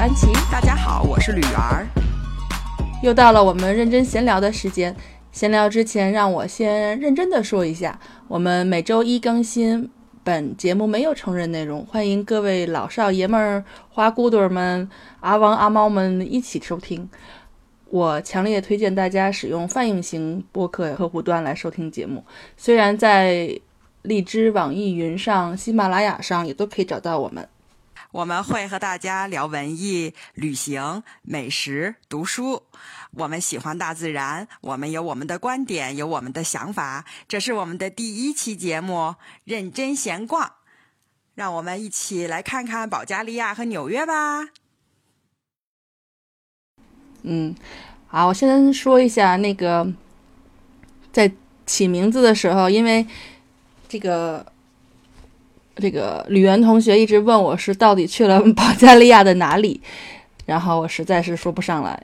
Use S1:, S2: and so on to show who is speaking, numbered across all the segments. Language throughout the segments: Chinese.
S1: 安琪。
S2: 大家好，我是吕媛儿。
S1: 又到了我们认真闲聊的时间。闲聊之前，让我先认真的说一下，我们每周一更新。本节目没有成人内容，欢迎各位老少爷们儿、花骨朵们、阿王阿猫们一起收听。我强烈推荐大家使用泛用型播客客户端来收听节目。虽然在荔枝、网易云上、喜马拉雅上也都可以找到我们。
S2: 我们会和大家聊文艺、旅行、美食、读书。我们喜欢大自然，我们有我们的观点，有我们的想法。这是我们的第一期节目，认真闲逛。让我们一起来看看保加利亚和纽约吧。
S1: 嗯，好，我先说一下那个，在起名字的时候，因为这个。这个吕源同学一直问我是到底去了 保加利亚的哪里，然后我实在是说不上来。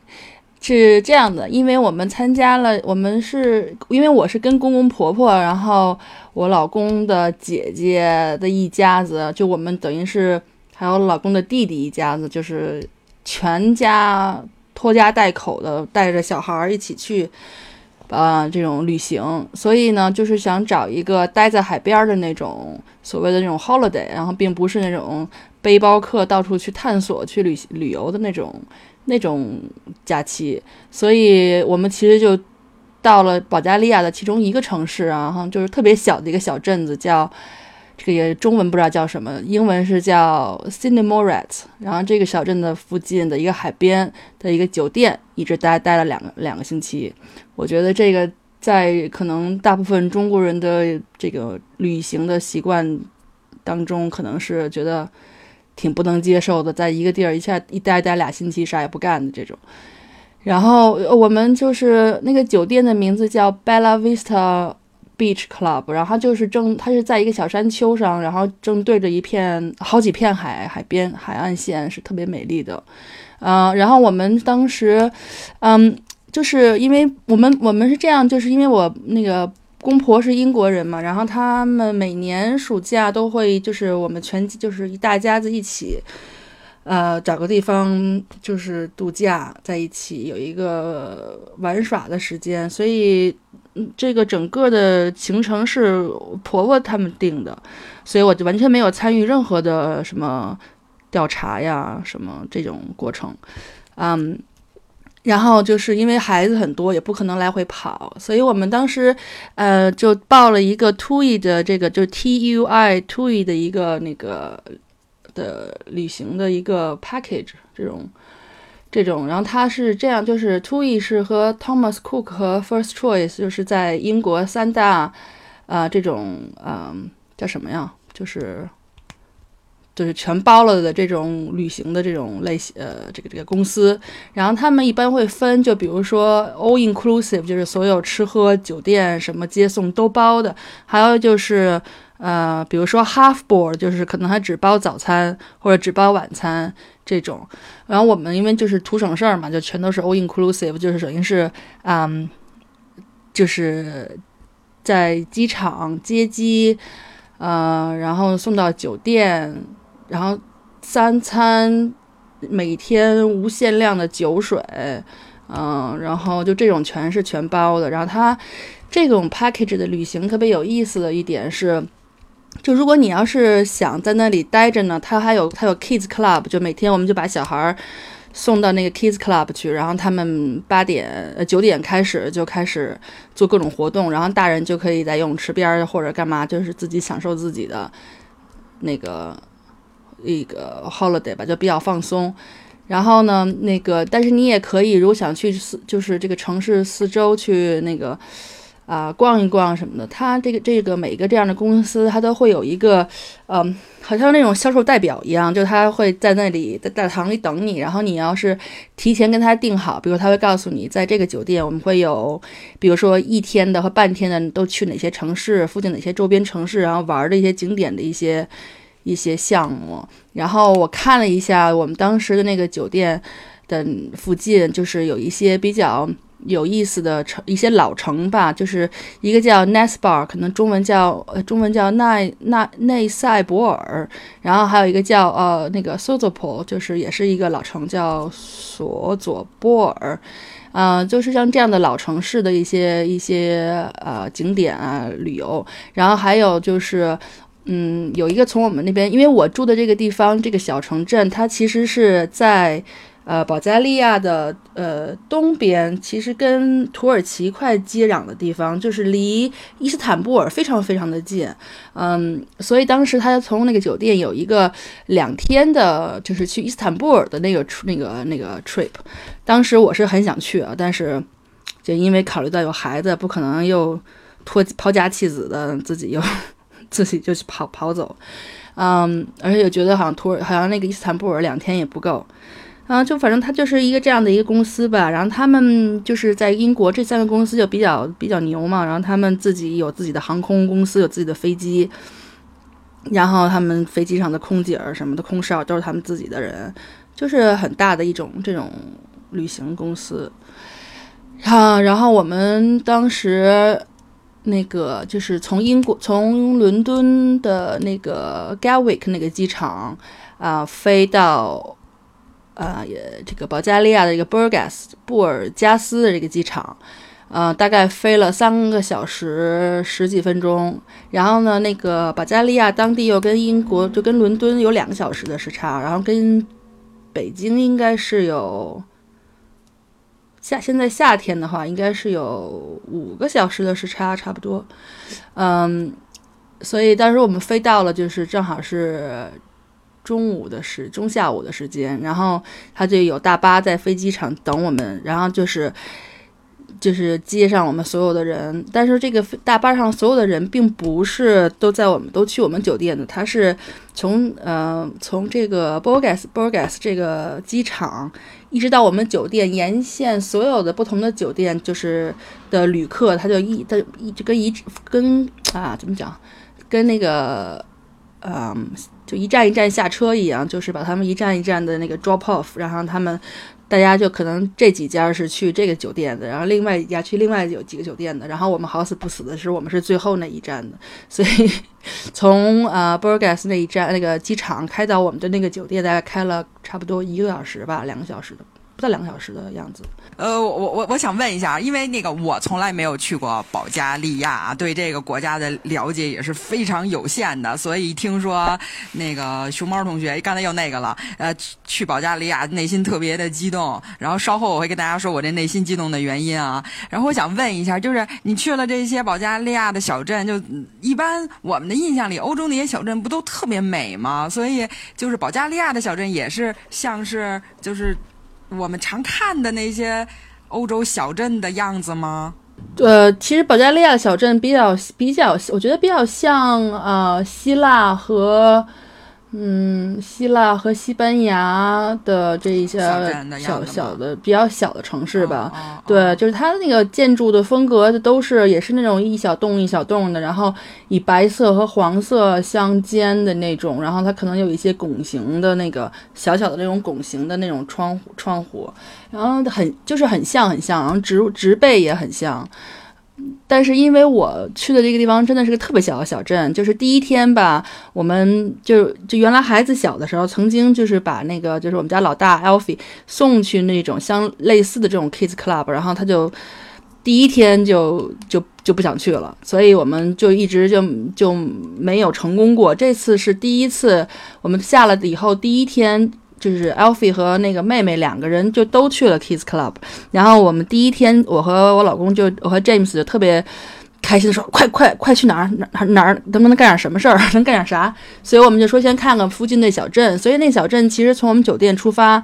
S1: 是这样的，因为我们参加了，我们是因为我是跟公公婆婆，然后我老公的姐姐的一家子，就我们等于是还有老公的弟弟一家子，就是全家拖家带口的带着小孩一起去。啊，这种旅行，所以呢，就是想找一个待在海边的那种所谓的那种 holiday，然后并不是那种背包客到处去探索、去旅旅游的那种那种假期。所以我们其实就到了保加利亚的其中一个城市啊，哈，就是特别小的一个小镇子，叫这个也中文不知道叫什么，英文是叫 s i n e m o r a t 然后这个小镇的附近的一个海边的一个酒店，一直待待了两个两个星期。我觉得这个在可能大部分中国人的这个旅行的习惯当中，可能是觉得挺不能接受的，在一个地儿一下一待待俩星期，啥也不干的这种。然后我们就是那个酒店的名字叫 Bella Vista Beach Club，然后就是正它是在一个小山丘上，然后正对着一片好几片海海边海岸线，是特别美丽的。嗯，然后我们当时，嗯。就是因为我们我们是这样，就是因为我那个公婆是英国人嘛，然后他们每年暑假都会就是我们全就是一大家子一起，呃，找个地方就是度假在一起，有一个玩耍的时间，所以这个整个的行程是婆婆他们定的，所以我就完全没有参与任何的什么调查呀什么这种过程，嗯。然后就是因为孩子很多，也不可能来回跑，所以我们当时，呃，就报了一个 TUI 的这个，就 T U I TUI 的一个那个的旅行的一个 package 这种这种。然后它是这样，就是 TUI 是和 Thomas Cook 和 First Choice 就是在英国三大啊这种嗯叫什么呀，就是。就是全包了的这种旅行的这种类型，呃，这个这个公司，然后他们一般会分，就比如说 all inclusive，就是所有吃喝、酒店、什么接送都包的，还有就是，呃，比如说 half board，就是可能还只包早餐或者只包晚餐这种。然后我们因为就是图省事儿嘛，就全都是 all inclusive，就是等于是，嗯，就是在机场接机，呃，然后送到酒店。然后三餐每天无限量的酒水，嗯，然后就这种全是全包的。然后它这种 package 的旅行特别有意思的一点是，就如果你要是想在那里待着呢，它还有它有 kids club，就每天我们就把小孩送到那个 kids club 去，然后他们八点呃九点开始就开始做各种活动，然后大人就可以在泳池边或者干嘛，就是自己享受自己的那个。一个 holiday 吧，就比较放松。然后呢，那个，但是你也可以，如果想去四，就是这个城市四周去那个啊逛一逛什么的。它这个这个每个这样的公司，它都会有一个，嗯，好像那种销售代表一样，就他会在那里在大堂里等你。然后你要是提前跟他订好，比如他会告诉你，在这个酒店我们会有，比如说一天的和半天的都去哪些城市，附近哪些周边城市，然后玩的一些景点的一些。一些项目，然后我看了一下我们当时的那个酒店的附近，就是有一些比较有意思的城，一些老城吧，就是一个叫 Nesbar，可能中文叫呃中文叫奈奈内塞博尔，然后还有一个叫呃那个 s o z o p o 就是也是一个老城叫索佐波尔，啊，就是像这样的老城市的一些一些呃景点啊旅游，然后还有就是嗯有一个从我们那边，因为我住的这个地方这个小城镇，它其实是在。呃，保加利亚的呃东边，其实跟土耳其快接壤的地方，就是离伊斯坦布尔非常非常的近。嗯，所以当时他从那个酒店有一个两天的，就是去伊斯坦布尔的那个那个那个 trip。当时我是很想去啊，但是就因为考虑到有孩子，不可能又脱抛家弃子的，自己又自己就去跑跑走。嗯，而且觉得好像土耳好像那个伊斯坦布尔两天也不够。啊，就反正他就是一个这样的一个公司吧，然后他们就是在英国这三个公司就比较比较牛嘛，然后他们自己有自己的航空公司，有自己的飞机，然后他们飞机上的空姐儿什么的空少都是他们自己的人，就是很大的一种这种旅行公司。啊，然后我们当时那个就是从英国从伦敦的那个 Gatwick 那个机场啊飞到。呃，也这个保加利亚的一个布尔加斯布尔加斯的这个机场，呃，大概飞了三个小时十几分钟。然后呢，那个保加利亚当地又跟英国就跟伦敦有两个小时的时差，然后跟北京应该是有夏现在夏天的话，应该是有五个小时的时差差不多。嗯，所以当时我们飞到了，就是正好是。中午的时，中下午的时间，然后他就有大巴在飞机场等我们，然后就是就是接上我们所有的人。但是这个大巴上所有的人并不是都在我们都去我们酒店的，他是从呃从这个 Borgas Borgas 这个机场一直到我们酒店沿线所有的不同的酒店就是的旅客，他就一他一直跟一跟啊怎么讲，跟那个嗯。就一站一站下车一样，就是把他们一站一站的那个 drop off，然后他们大家就可能这几家是去这个酒店的，然后另外一家去另外有几个酒店的，然后我们好死不死的是我们是最后那一站的，所以从呃 Burgas 那一站那个机场开到我们的那个酒店，大概开了差不多一个小时吧，两个小时的。不到两个小时的样子。
S2: 呃，我我我想问一下，因为那个我从来没有去过保加利亚，对这个国家的了解也是非常有限的，所以听说那个熊猫同学刚才又那个了，呃，去保加利亚内心特别的激动。然后稍后我会跟大家说我这内心激动的原因啊。然后我想问一下，就是你去了这些保加利亚的小镇，就一般我们的印象里，欧洲那些小镇不都特别美吗？所以就是保加利亚的小镇也是像是就是。我们常看的那些欧洲小镇的样子吗？
S1: 呃，其实保加利亚小镇比较比较，我觉得比较像呃希腊和。嗯，希腊和西班牙的这一些小小的比较小的城市吧，对，就是它的那个建筑的风格都是也是那种一小栋一小栋的，然后以白色和黄色相间的那种，然后它可能有一些拱形的那个小小的那种拱形的那种窗户窗户，然后很就是很像很像，然后植植被也很像。但是因为我去的这个地方真的是个特别小的小镇，就是第一天吧，我们就就原来孩子小的时候，曾经就是把那个就是我们家老大 Alfie 送去那种相类似的这种 kids club，然后他就第一天就就就不想去了，所以我们就一直就就没有成功过。这次是第一次，我们下了以后第一天。就是 Alfi 和那个妹妹两个人就都去了 Kids Club，然后我们第一天，我和我老公就我和 James 就特别开心的说：“快快快去哪儿哪哪儿能不能干点什么事儿，能干点啥？”所以我们就说先看看附近的小镇。所以那小镇其实从我们酒店出发，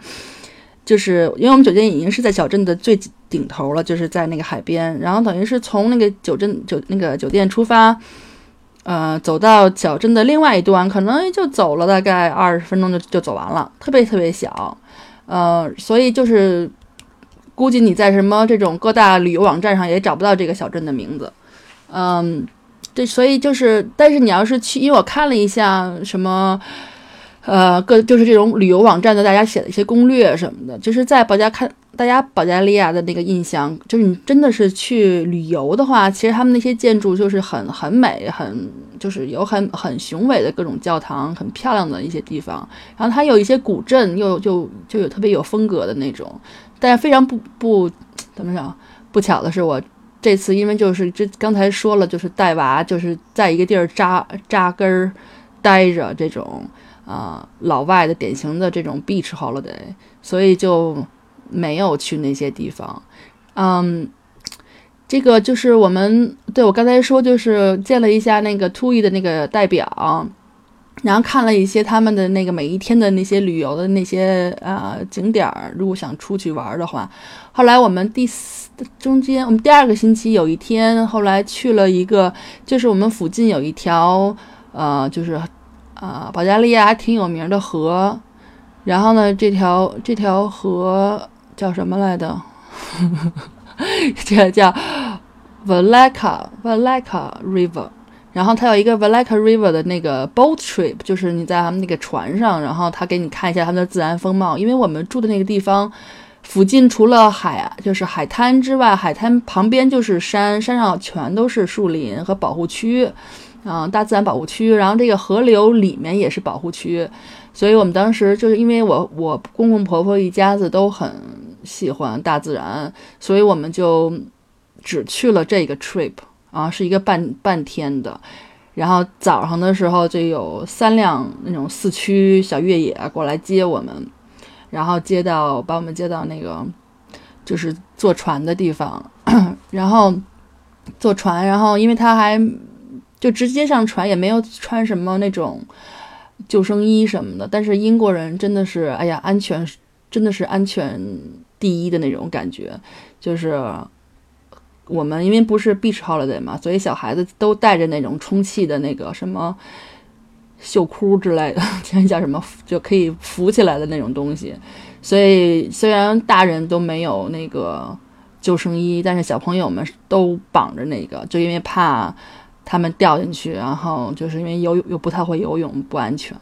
S1: 就是因为我们酒店已经是在小镇的最顶头了，就是在那个海边，然后等于是从那个酒镇酒那个酒店出发。呃，走到小镇的另外一端，可能就走了大概二十分钟就就走完了，特别特别小，呃，所以就是估计你在什么这种各大旅游网站上也找不到这个小镇的名字，嗯，对，所以就是，但是你要是去，因为我看了一下什么，呃，各就是这种旅游网站的大家写的一些攻略什么的，就是在保加看大家保加利亚的那个印象，就是你真的是去旅游的话，其实他们那些建筑就是很很美，很就是有很很雄伟的各种教堂，很漂亮的一些地方。然后它有一些古镇，又就就有特别有风格的那种。但是非常不不怎么讲，不巧的是我这次因为就是这刚才说了，就是带娃，就是在一个地儿扎扎根儿待着这种。啊，老外的典型的这种 beach holiday，所以就没有去那些地方。嗯，这个就是我们对我刚才说，就是见了一下那个 TUI 的那个代表，然后看了一些他们的那个每一天的那些旅游的那些呃景点儿。如果想出去玩的话，后来我们第四中间，我们第二个星期有一天，后来去了一个，就是我们附近有一条呃，就是。啊，保加利亚挺有名的河，然后呢，这条这条河叫什么来着？这 叫 Valeka Valeka River。然后它有一个 Valeka River 的那个 boat trip，就是你在他们那个船上，然后他给你看一下他们的自然风貌。因为我们住的那个地方附近除了海，就是海滩之外，海滩旁边就是山，山上全都是树林和保护区。嗯，大自然保护区，然后这个河流里面也是保护区，所以我们当时就是因为我我公公婆婆一家子都很喜欢大自然，所以我们就只去了这个 trip 啊，是一个半半天的，然后早上的时候就有三辆那种四驱小越野过来接我们，然后接到把我们接到那个就是坐船的地方，然后坐船，然后因为他还。就直接上船，也没有穿什么那种救生衣什么的。但是英国人真的是，哎呀，安全真的是安全第一的那种感觉。就是我们因为不是 beach holiday 嘛，所以小孩子都带着那种充气的那个什么袖箍之类的，那叫什么就可以浮起来的那种东西。所以虽然大人都没有那个救生衣，但是小朋友们都绑着那个，就因为怕。他们掉进去，然后就是因为游泳又不太会游泳，不安全。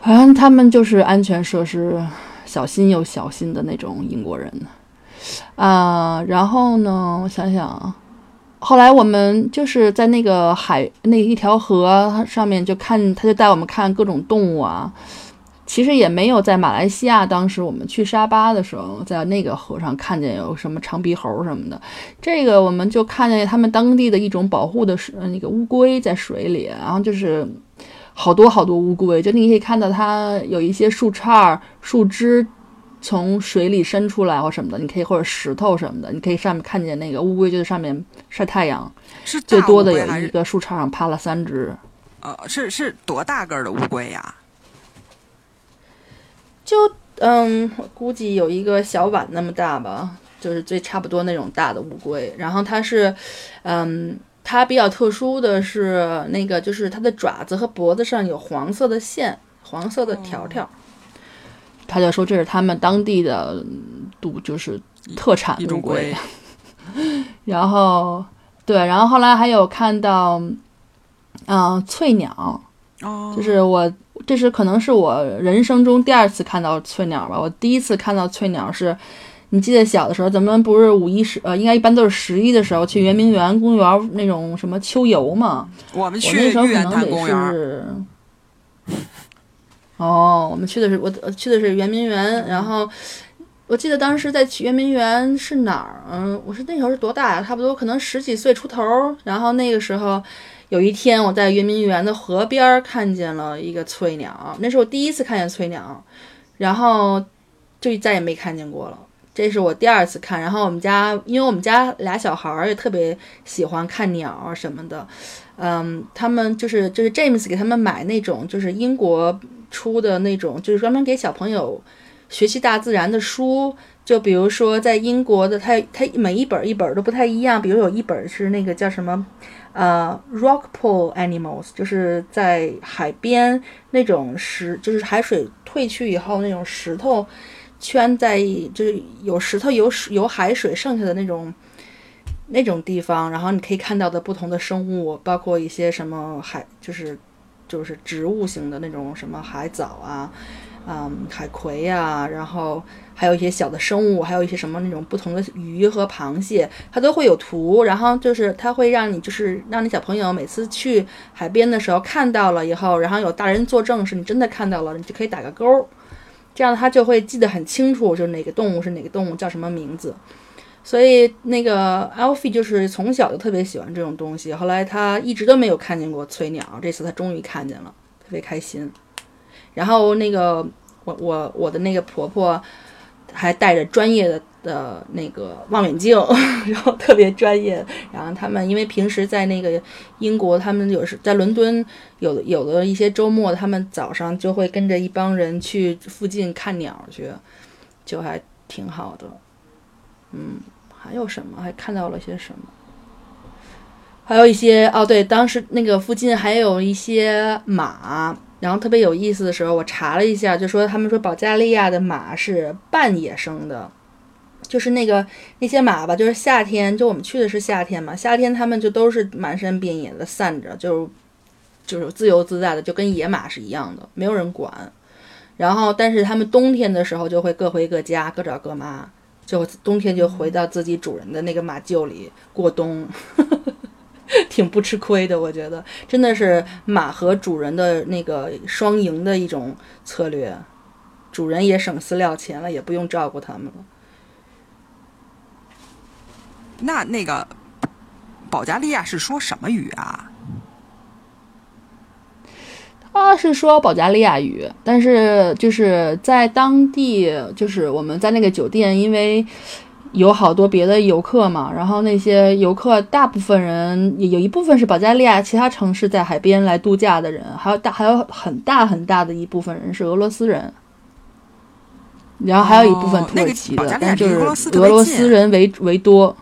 S1: 反正他们就是安全设施小心又小心的那种英国人啊。然后呢，我想想，后来我们就是在那个海那一条河上面就看，他就带我们看各种动物啊。其实也没有在马来西亚，当时我们去沙巴的时候，在那个河上看见有什么长鼻猴什么的。这个我们就看见他们当地的一种保护的是那个乌龟在水里，然后就是好多好多乌龟，就你可以看到它有一些树杈、树枝从水里伸出来或什么的，你可以或者石头什么的，你可以上面看见那个乌龟就在上面晒太阳。
S2: 是
S1: 最多的有一个树杈上趴了三只。
S2: 呃，是是多大个的乌龟呀？
S1: 就嗯，我估计有一个小碗那么大吧，就是最差不多那种大的乌龟。然后它是，嗯，它比较特殊的是那个，就是它的爪子和脖子上有黄色的线，黄色的条条。他就说这是他们当地的杜，就是特产乌龟。然后对，然后后来还有看到，嗯，翠鸟，就是我。这是可能是我人生中第二次看到翠鸟吧。我第一次看到翠鸟是，你记得小的时候，咱们不是五一十呃，应该一般都是十一的时候去圆明园公园那种什么秋游嘛。
S2: 我们去
S1: 那时候可能得是。哦，我们去的是我去的是圆明园，然后我记得当时在圆明园是哪儿？嗯，我是那时候是多大呀？差不多可能十几岁出头。然后那个时候。有一天，我在圆明园的河边看见了一个翠鸟，那是我第一次看见翠鸟，然后就再也没看见过了。这是我第二次看。然后我们家，因为我们家俩小孩儿也特别喜欢看鸟什么的，嗯，他们就是就是 James 给他们买那种就是英国出的那种，就是专门给小朋友学习大自然的书。就比如说在英国的，它它每一本一本都不太一样。比如有一本是那个叫什么？呃，rockpool animals 就是在海边那种石，就是海水退去以后那种石头圈在，就是有石头有有海水剩下的那种那种地方，然后你可以看到的不同的生物，包括一些什么海，就是就是植物型的那种什么海藻啊，嗯，海葵呀、然后还有一些小的生物，还有一些什么那种不同的鱼和螃蟹，它都会有图。然后就是它会让你就是让你小朋友每次去海边的时候看到了以后，然后有大人作证是你真的看到了，你就可以打个勾。这样他就会记得很清楚，就是哪个动物是哪个动物，叫什么名字。所以那个 Alfie 就是从小就特别喜欢这种东西，后来他一直都没有看见过翠鸟，这次他终于看见了，特别开心。然后那个我我我的那个婆婆还带着专业的的那个望远镜，然后特别专业。然后他们因为平时在那个英国，他们有时在伦敦有有的一些周末，他们早上就会跟着一帮人去附近看鸟去，就还挺好的。嗯，还有什么？还看到了些什么？还有一些哦，对，当时那个附近还有一些马，然后特别有意思的时候，我查了一下，就说他们说保加利亚的马是半野生的，就是那个那些马吧，就是夏天，就我们去的是夏天嘛，夏天他们就都是满山遍野的散着，就就是自由自在的，就跟野马是一样的，没有人管。然后，但是他们冬天的时候就会各回各家，各找各妈，就冬天就回到自己主人的那个马厩里过冬。挺不吃亏的，我觉得真的是马和主人的那个双赢的一种策略，主人也省饲料钱了，也不用照顾它们了。
S2: 那那个保加利亚是说什么语啊？
S1: 他是说保加利亚语，但是就是在当地，就是我们在那个酒店，因为。有好多别的游客嘛，然后那些游客大部分人有一部分是保加利亚其他城市在海边来度假的人，还有大还有很大很大的一部分人是俄罗斯人，然后还有一部分土耳其的，但就是俄罗斯人为为多，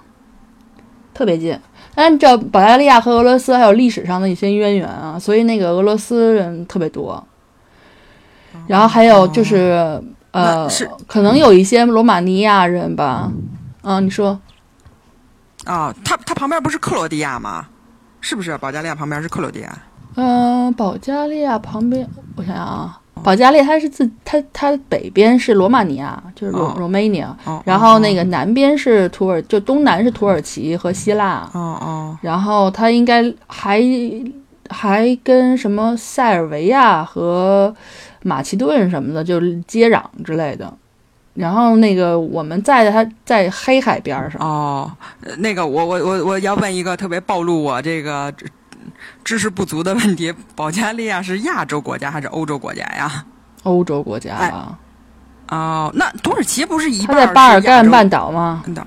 S1: 特别近。按照保加利亚和俄罗斯还有历史上的一些渊源啊，所以那个俄罗斯人特别多，然后还有就是呃，可能有一些罗马尼亚人吧。啊，你说，
S2: 啊，它它旁边不是克罗地亚吗？是不是？保加利亚旁边是克罗地亚。
S1: 嗯，保加利亚旁边，我想想啊，保加利亚它是自它它北边是罗马尼亚，就是罗罗马尼亚，然后那个南边是土耳，就东南是土耳其和希腊。
S2: 哦哦。
S1: 然后它应该还还跟什么塞尔维亚和马其顿什么的就接壤之类的。然后那个我们在的他在黑海边上
S2: 哦，那个我我我我要问一个特别暴露我这个知识不足的问题：保加利亚是亚洲国家还是欧洲国家呀？
S1: 欧洲国家啊。
S2: 哦，那土耳其不是一半？
S1: 它在巴尔干半岛吗？
S2: 半岛。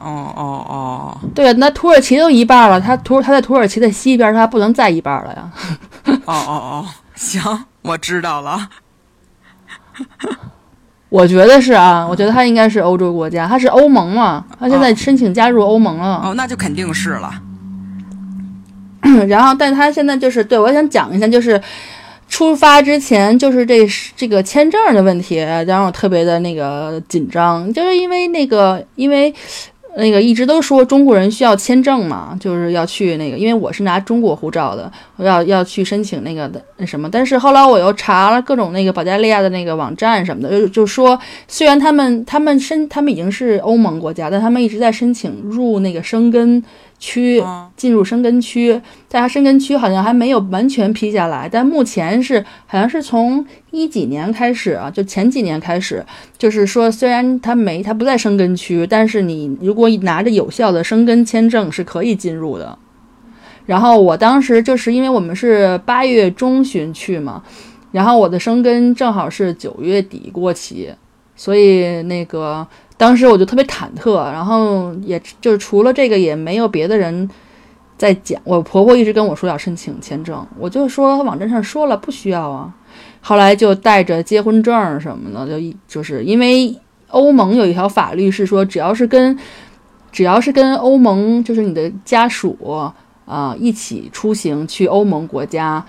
S2: 哦哦哦。
S1: 对那土耳其都一半了，它土它在土耳其的西边，它不能再一半了呀。
S2: 哦哦哦，行，我知道了。
S1: 我觉得是啊，我觉得他应该是欧洲国家，他是欧盟嘛，他现在申请加入欧盟了。
S2: 哦，那就肯定是了。
S1: 然后，但他现在就是对我想讲一下，就是出发之前就是这这个签证的问题，让我特别的那个紧张，就是因为那个因为。那个一直都说中国人需要签证嘛，就是要去那个，因为我是拿中国护照的，要要去申请那个的那什么。但是后来我又查了各种那个保加利亚的那个网站什么的，就就说虽然他们他们申他们已经是欧盟国家，但他们一直在申请入那个生根。区进入生根区，但它生根区好像还没有完全批下来。但目前是好像是从一几年开始啊，就前几年开始，就是说虽然它没它不在生根区，但是你如果拿着有效的生根签证是可以进入的。然后我当时就是因为我们是八月中旬去嘛，然后我的生根正好是九月底过期，所以那个。当时我就特别忐忑，然后也就是除了这个也没有别的人在讲。我婆婆一直跟我说要申请签证，我就说网站上说了不需要啊。后来就带着结婚证什么的，就就是因为欧盟有一条法律是说，只要是跟只要是跟欧盟就是你的家属啊一起出行去欧盟国家，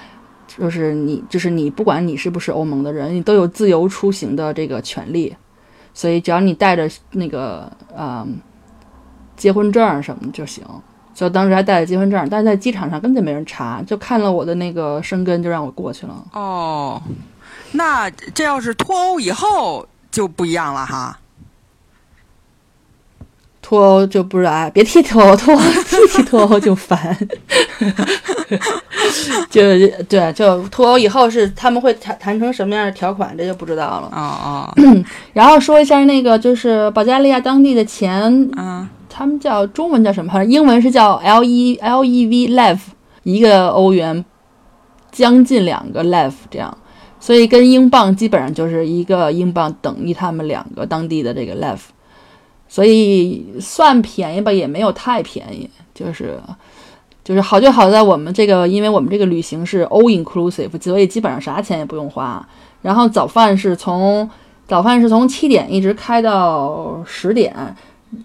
S1: 就是你就是你不管你是不是欧盟的人，你都有自由出行的这个权利。所以只要你带着那个呃结婚证什么就行，所以当时还带着结婚证，但是在机场上根本就没人查，就看了我的那个生根就让我过去了。
S2: 哦，那这要是脱欧以后就不一样了哈。
S1: 脱欧就不是哎，别提脱欧，脱欧提提脱欧就烦。就对，就脱欧以后是他们会谈谈成什么样的条款，这就不知道了。
S2: 哦哦，
S1: 然后说一下那个，就是保加利亚当地的钱，
S2: 嗯，
S1: 他们叫中文叫什么？英文是叫 L E L E V lev，一个欧元将近两个 lev 这样，所以跟英镑基本上就是一个英镑等于他们两个当地的这个 lev，所以算便宜吧，也没有太便宜，就是就是好就好在我们这个，因为我们这个旅行是 all inclusive，所以基本上啥钱也不用花。然后早饭是从早饭是从七点一直开到十点，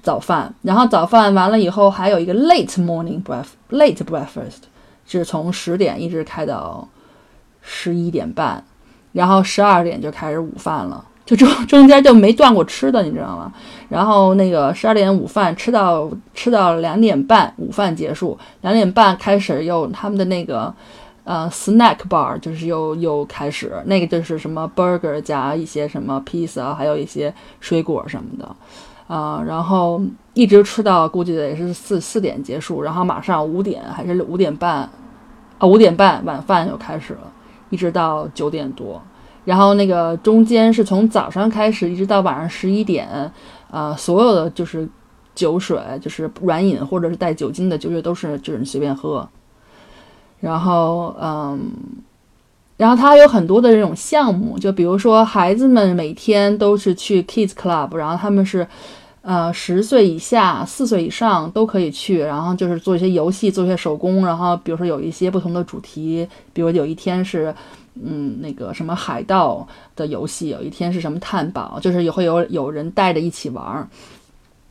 S1: 早饭，然后早饭完了以后还有一个 late morning breakfast late breakfast，是从十点一直开到十一点半，然后十二点就开始午饭了，就中中间就没断过吃的，你知道吗？然后那个十二点午饭吃到吃到两点半，午饭结束，两点半开始又他们的那个呃 snack bar 就是又又开始，那个就是什么 burger 加一些什么 pizza，还有一些水果什么的，啊、然后一直吃到估计得是四四点结束，然后马上五点还是五点半，啊五点半晚饭又开始了，一直到九点多。然后那个中间是从早上开始一直到晚上十一点，啊，所有的就是酒水，就是软饮或者是带酒精的酒水都是就是你随便喝。然后嗯，然后它有很多的这种项目，就比如说孩子们每天都是去 Kids Club，然后他们是呃十岁以下、四岁以上都可以去，然后就是做一些游戏、做一些手工，然后比如说有一些不同的主题，比如有一天是。嗯，那个什么海盗的游戏，有一天是什么探宝，就是也会有有人带着一起玩儿。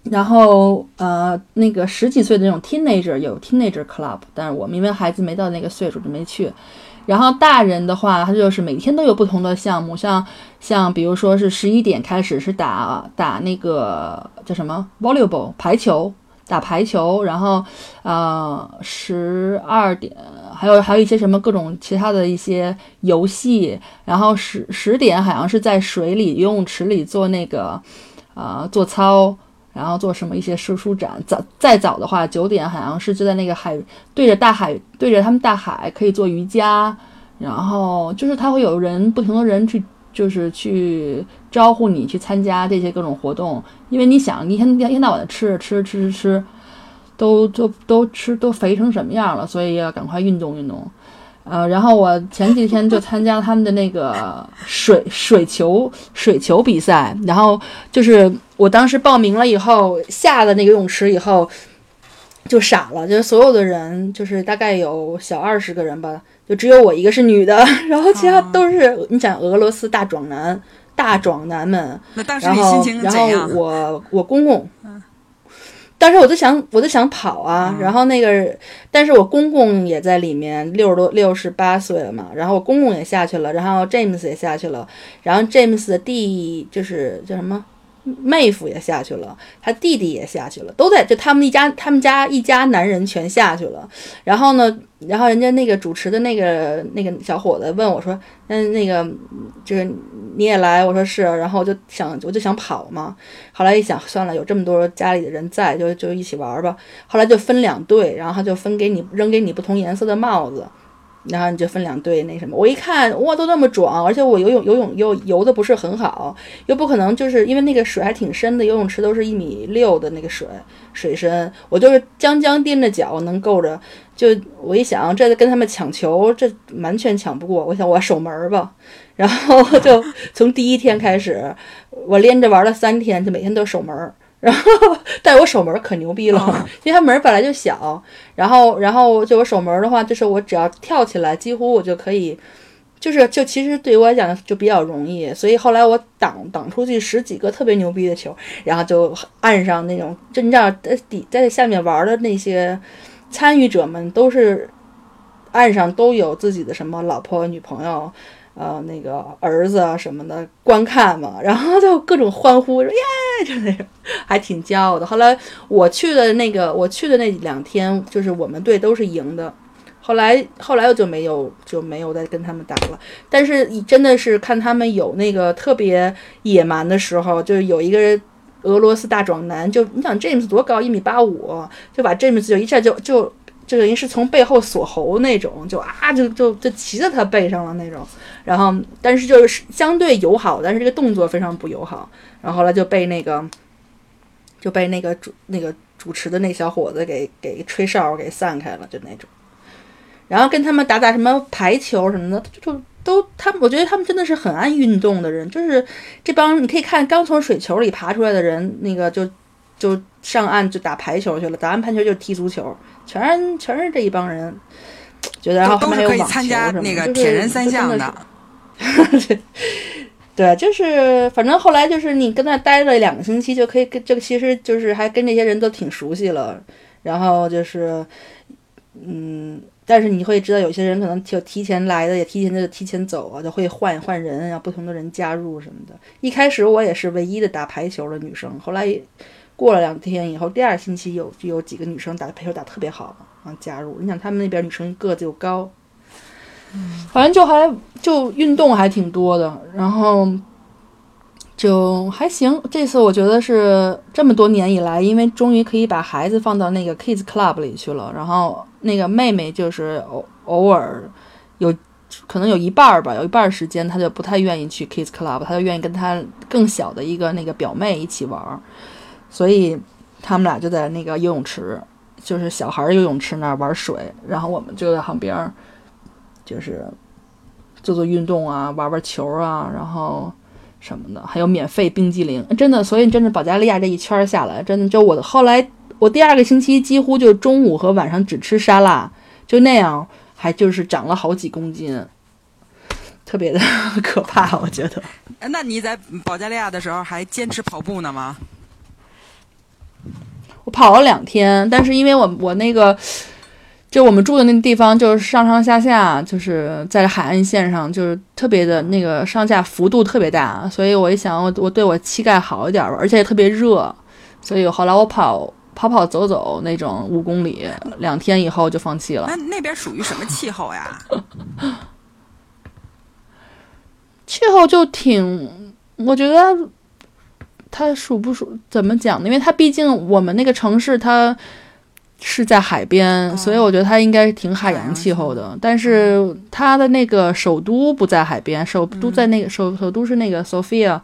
S1: 然后呃，那个十几岁的那种 teenager 有 teenager club，但是我们因为孩子没到那个岁数就没去。然后大人的话，他就是每天都有不同的项目，像像比如说是十一点开始是打打那个叫什么 volleyball 排球。打排球，然后，呃，十二点还有还有一些什么各种其他的一些游戏，然后十十点好像是在水里游泳池里做那个，呃，做操，然后做什么一些舒舒展。早再早的话，九点好像是就在那个海对着大海对着他们大海可以做瑜伽，然后就是他会有人不同的人去。就是去招呼你去参加这些各种活动，因为你想，你一天一天到晚的吃吃吃吃吃，都都都吃都肥成什么样了，所以要赶快运动运动。呃，然后我前几天就参加他们的那个水水球水球比赛，然后就是我当时报名了以后，下了那个泳池以后就傻了，就是所有的人就是大概有小二十个人吧。就只有我一个是女的，然后其他都是、你想俄罗斯大壮男、大壮男们。
S2: 那当时
S1: 然后
S2: 你心情，
S1: 然
S2: 怎样
S1: 后？我我公公，当时我就想，我就想跑啊，然后那个，但是我公公也在里面，六十多六十八岁了嘛，然后我公公也下去了，然后 James 也下去了，然后 James 的弟就是叫什么？妹夫也下去了，他弟弟也下去了，都在就他们一家，他们家一家男人全下去了。然后呢，然后人家那个主持的那个那个小伙子问我说：“嗯，那个就是你也来？”我说是。然后我就想，我就想跑嘛。后来一想，算了，有这么多家里的人在，就就一起玩吧。后来就分两队，然后他就分给你扔给你不同颜色的帽子。然后你就分两队那什么，我一看哇，都那么壮，而且我游泳游泳又游的不是很好，又不可能就是因为那个水还挺深的，游泳池都是一米六的那个水水深，我就是将将踮着脚能够着，就我一想这跟他们抢球，这完全抢不过，我想我守门吧，然后就从第一天开始，我连着玩了三天，就每天都守门。然后，但我守门儿可牛逼了，因为它门儿本来就小，然后，然后就我守门儿的话，就是我只要跳起来，几乎我就可以，就是就其实对于我来讲就比较容易，所以后来我挡挡出去十几个特别牛逼的球，然后就岸上那种，就你知道在底在下面玩的那些参与者们都是岸上都有自己的什么老婆、女朋友，呃，那个儿子啊什么的观看嘛，然后就各种欢呼，说耶，就那种，还挺骄傲的。后来我去的那个，我去的那两天，就是我们队都是赢的。后来后来我就没有就没有再跟他们打了。但是真的是看他们有那个特别野蛮的时候，就是有一个人。俄罗斯大壮男，就你想 James 多高，一米八五，就把 James 就一下就就就等于是从背后锁喉那种，就啊就就就骑在他背上了那种。然后但是就是相对友好，但是这个动作非常不友好。然后后来就被那个就被那个主那个主持的那小伙子给给吹哨给散开了，就那种。然后跟他们打打什么排球什么的，就。都，他们我觉得他们真的是很爱运动的人，就是这帮你可以看刚从水球里爬出来的人，那个就就上岸就打排球去了，打完排球就踢足球，全全是这一帮人。觉得然后后面还有网球什么，
S2: 就是真
S1: 的是。对，就是反正后来就是你跟那待了两个星期，就可以跟这个其实就是还跟这些人都挺熟悉了，然后就是嗯。但是你会知道，有些人可能就提前来的，也提前就提前走啊，就会换换人，啊不同的人加入什么的。一开始我也是唯一的打排球的女生，后来过了两天以后，第二星期有就有几个女生打排球打特别好，然后加入。你想他们那边女生个子又高，反正就还就运动还挺多的，然后就还行。这次我觉得是这么多年以来，因为终于可以把孩子放到那个 kids club 里去了，然后。那个妹妹就是偶偶尔有可能有一半儿吧，有一半儿时间她就不太愿意去 kids club，她就愿意跟她更小的一个那个表妹一起玩儿，所以他们俩就在那个游泳池，就是小孩游泳池那儿玩水，然后我们就在旁边，就是做做运动啊，玩玩球啊，然后什么的，还有免费冰激凌，真的，所以真的保加利亚这一圈下来，真的就我后来。我第二个星期几乎就中午和晚上只吃沙拉，就那样，还就是长了好几公斤，特别的 可怕，我觉得。
S2: 那你在保加利亚的时候还坚持跑步呢吗？
S1: 我跑了两天，但是因为我我那个就我们住的那个地方就是上上下下，就是在海岸线上，就是特别的那个上下幅度特别大，所以我一想，我我对我膝盖好一点吧，而且特别热，所以后来我跑。跑跑走走那种五公里，两天以后就放弃了。
S2: 那那边属于什么气候呀？
S1: 气候就挺，我觉得它属不属怎么讲呢？因为它毕竟我们那个城市它是在海边，所以我觉得它应该是挺海洋气候的。但是它的那个首都不在海边，首都在那个首首都是那个索菲亚。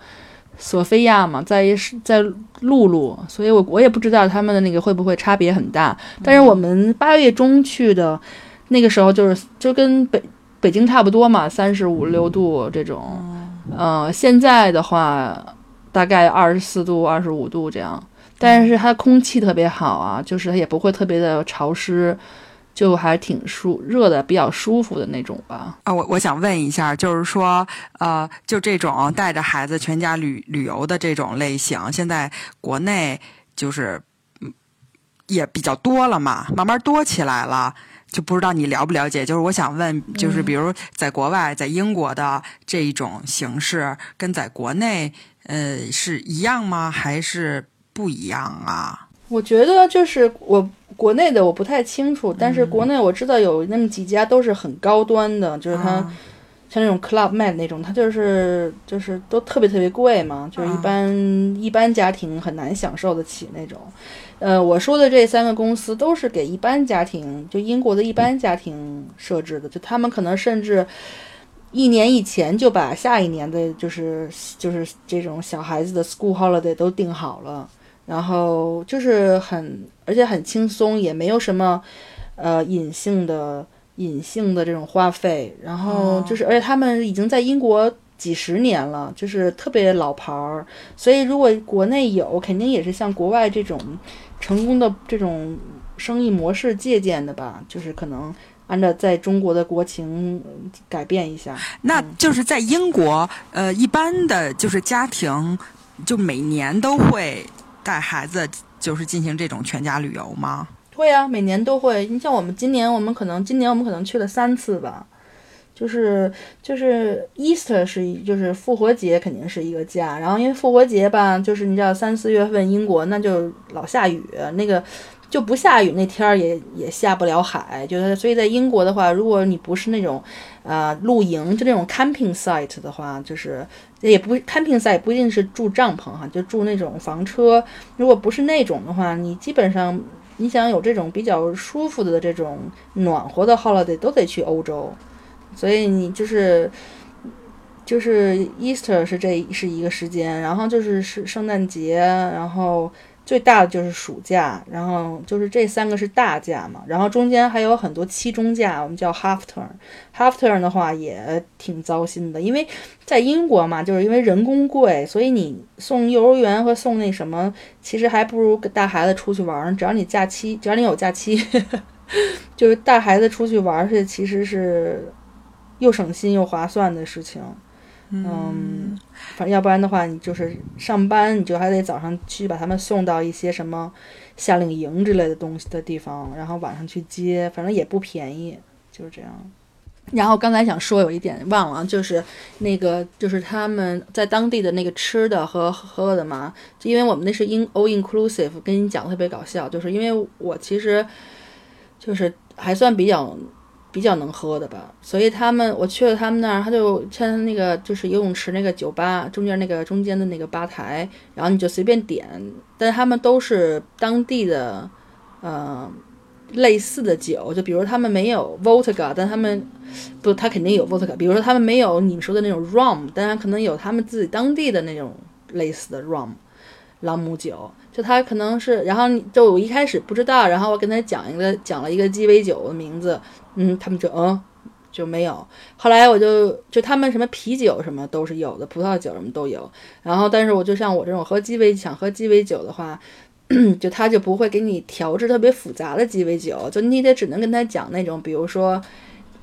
S1: 索菲亚嘛，在是在陆路，所以我我也不知道他们的那个会不会差别很大。但是我们八月中去的，那个时候就是就跟北北京差不多嘛，三十五六度这种。呃，现在的话大概二十四度、二十五度这样，但是它空气特别好啊，就是它也不会特别的潮湿。就还挺舒热的，比较舒服的那种吧。
S2: 啊，我我想问一下，就是说，呃，就这种带着孩子全家旅旅游的这种类型，现在国内就是也比较多了嘛，慢慢多起来了。就不知道你了不了解？就是我想问，就是比如在国外，在英国的这一种形式，跟在国内，呃，是一样吗？还是不一样啊？
S1: 我觉得就是我。国内的我不太清楚，但是国内我知道有那么几家都是很高端的，就是它像那种 Club Med 那种，它就是就是都特别特别贵嘛，就是一般一般家庭很难享受得起那种。呃，我说的这三个公司都是给一般家庭，就英国的一般家庭设置的，就他们可能甚至一年以前就把下一年的，就是就是这种小孩子的 School Holiday 都定好了。然后就是很，而且很轻松，也没有什么，呃，隐性的隐性的这种花费。然后就是，而且他们已经在英国几十年了，就是特别老牌儿。所以如果国内有，肯定也是像国外这种成功的这种生意模式借鉴的吧。就是可能按照在中国的国情改变一下。
S2: 那就是在英国，呃，一般的就是家庭就每年都会。带孩子就是进行这种全家旅游吗？
S1: 会啊，每年都会。你像我们今年，我们可能今年我们可能去了三次吧。就是就是 Easter 是就是复活节肯定是一个假，然后因为复活节吧，就是你知道三四月份英国那就老下雨，那个就不下雨那天儿也也下不了海，就是所以在英国的话，如果你不是那种呃露营就那种 camping site 的话，就是也不 camping site 不一定是住帐篷哈，就住那种房车，如果不是那种的话，你基本上你想有这种比较舒服的这种暖和的 holiday 都得去欧洲。所以你就是就是 Easter 是这是一个时间，然后就是是圣诞节，然后最大的就是暑假，然后就是这三个是大假嘛，然后中间还有很多期中假，我们叫 half term。half term 的话也挺糟心的，因为在英国嘛，就是因为人工贵，所以你送幼儿园和送那什么，其实还不如带孩子出去玩。只要你假期，只要你有假期，就是带孩子出去玩去，其实是。又省心又划算的事情，嗯，反正要不然的话，你就是上班，你就还得早上去把他们送到一些什么夏令营之类的东西的地方，然后晚上去接，反正也不便宜，就是这样。然后刚才想说有一点忘了，就是那个就是他们在当地的那个吃的和喝的嘛，就因为我们那是 in all inclusive，跟你讲特别搞笑，就是因为我其实就是还算比较。比较能喝的吧，所以他们我去了他们那儿，他就像那个就是游泳池那个酒吧中间那个中间的那个吧台，然后你就随便点，但他们都是当地的，呃，类似的酒，就比如他们没有 vodka，但他们不，他肯定有 vodka，比如说他们没有你们说的那种 rum，但他可能有他们自己当地的那种类似的 rum，朗姆酒。就他可能是，然后就我一开始不知道，然后我跟他讲一个讲了一个鸡尾酒的名字，嗯，他们就嗯就没有。后来我就就他们什么啤酒什么都是有的，葡萄酒什么都有。然后但是我就像我这种喝鸡尾想喝鸡尾酒的话，就他就不会给你调制特别复杂的鸡尾酒，就你得只能跟他讲那种，比如说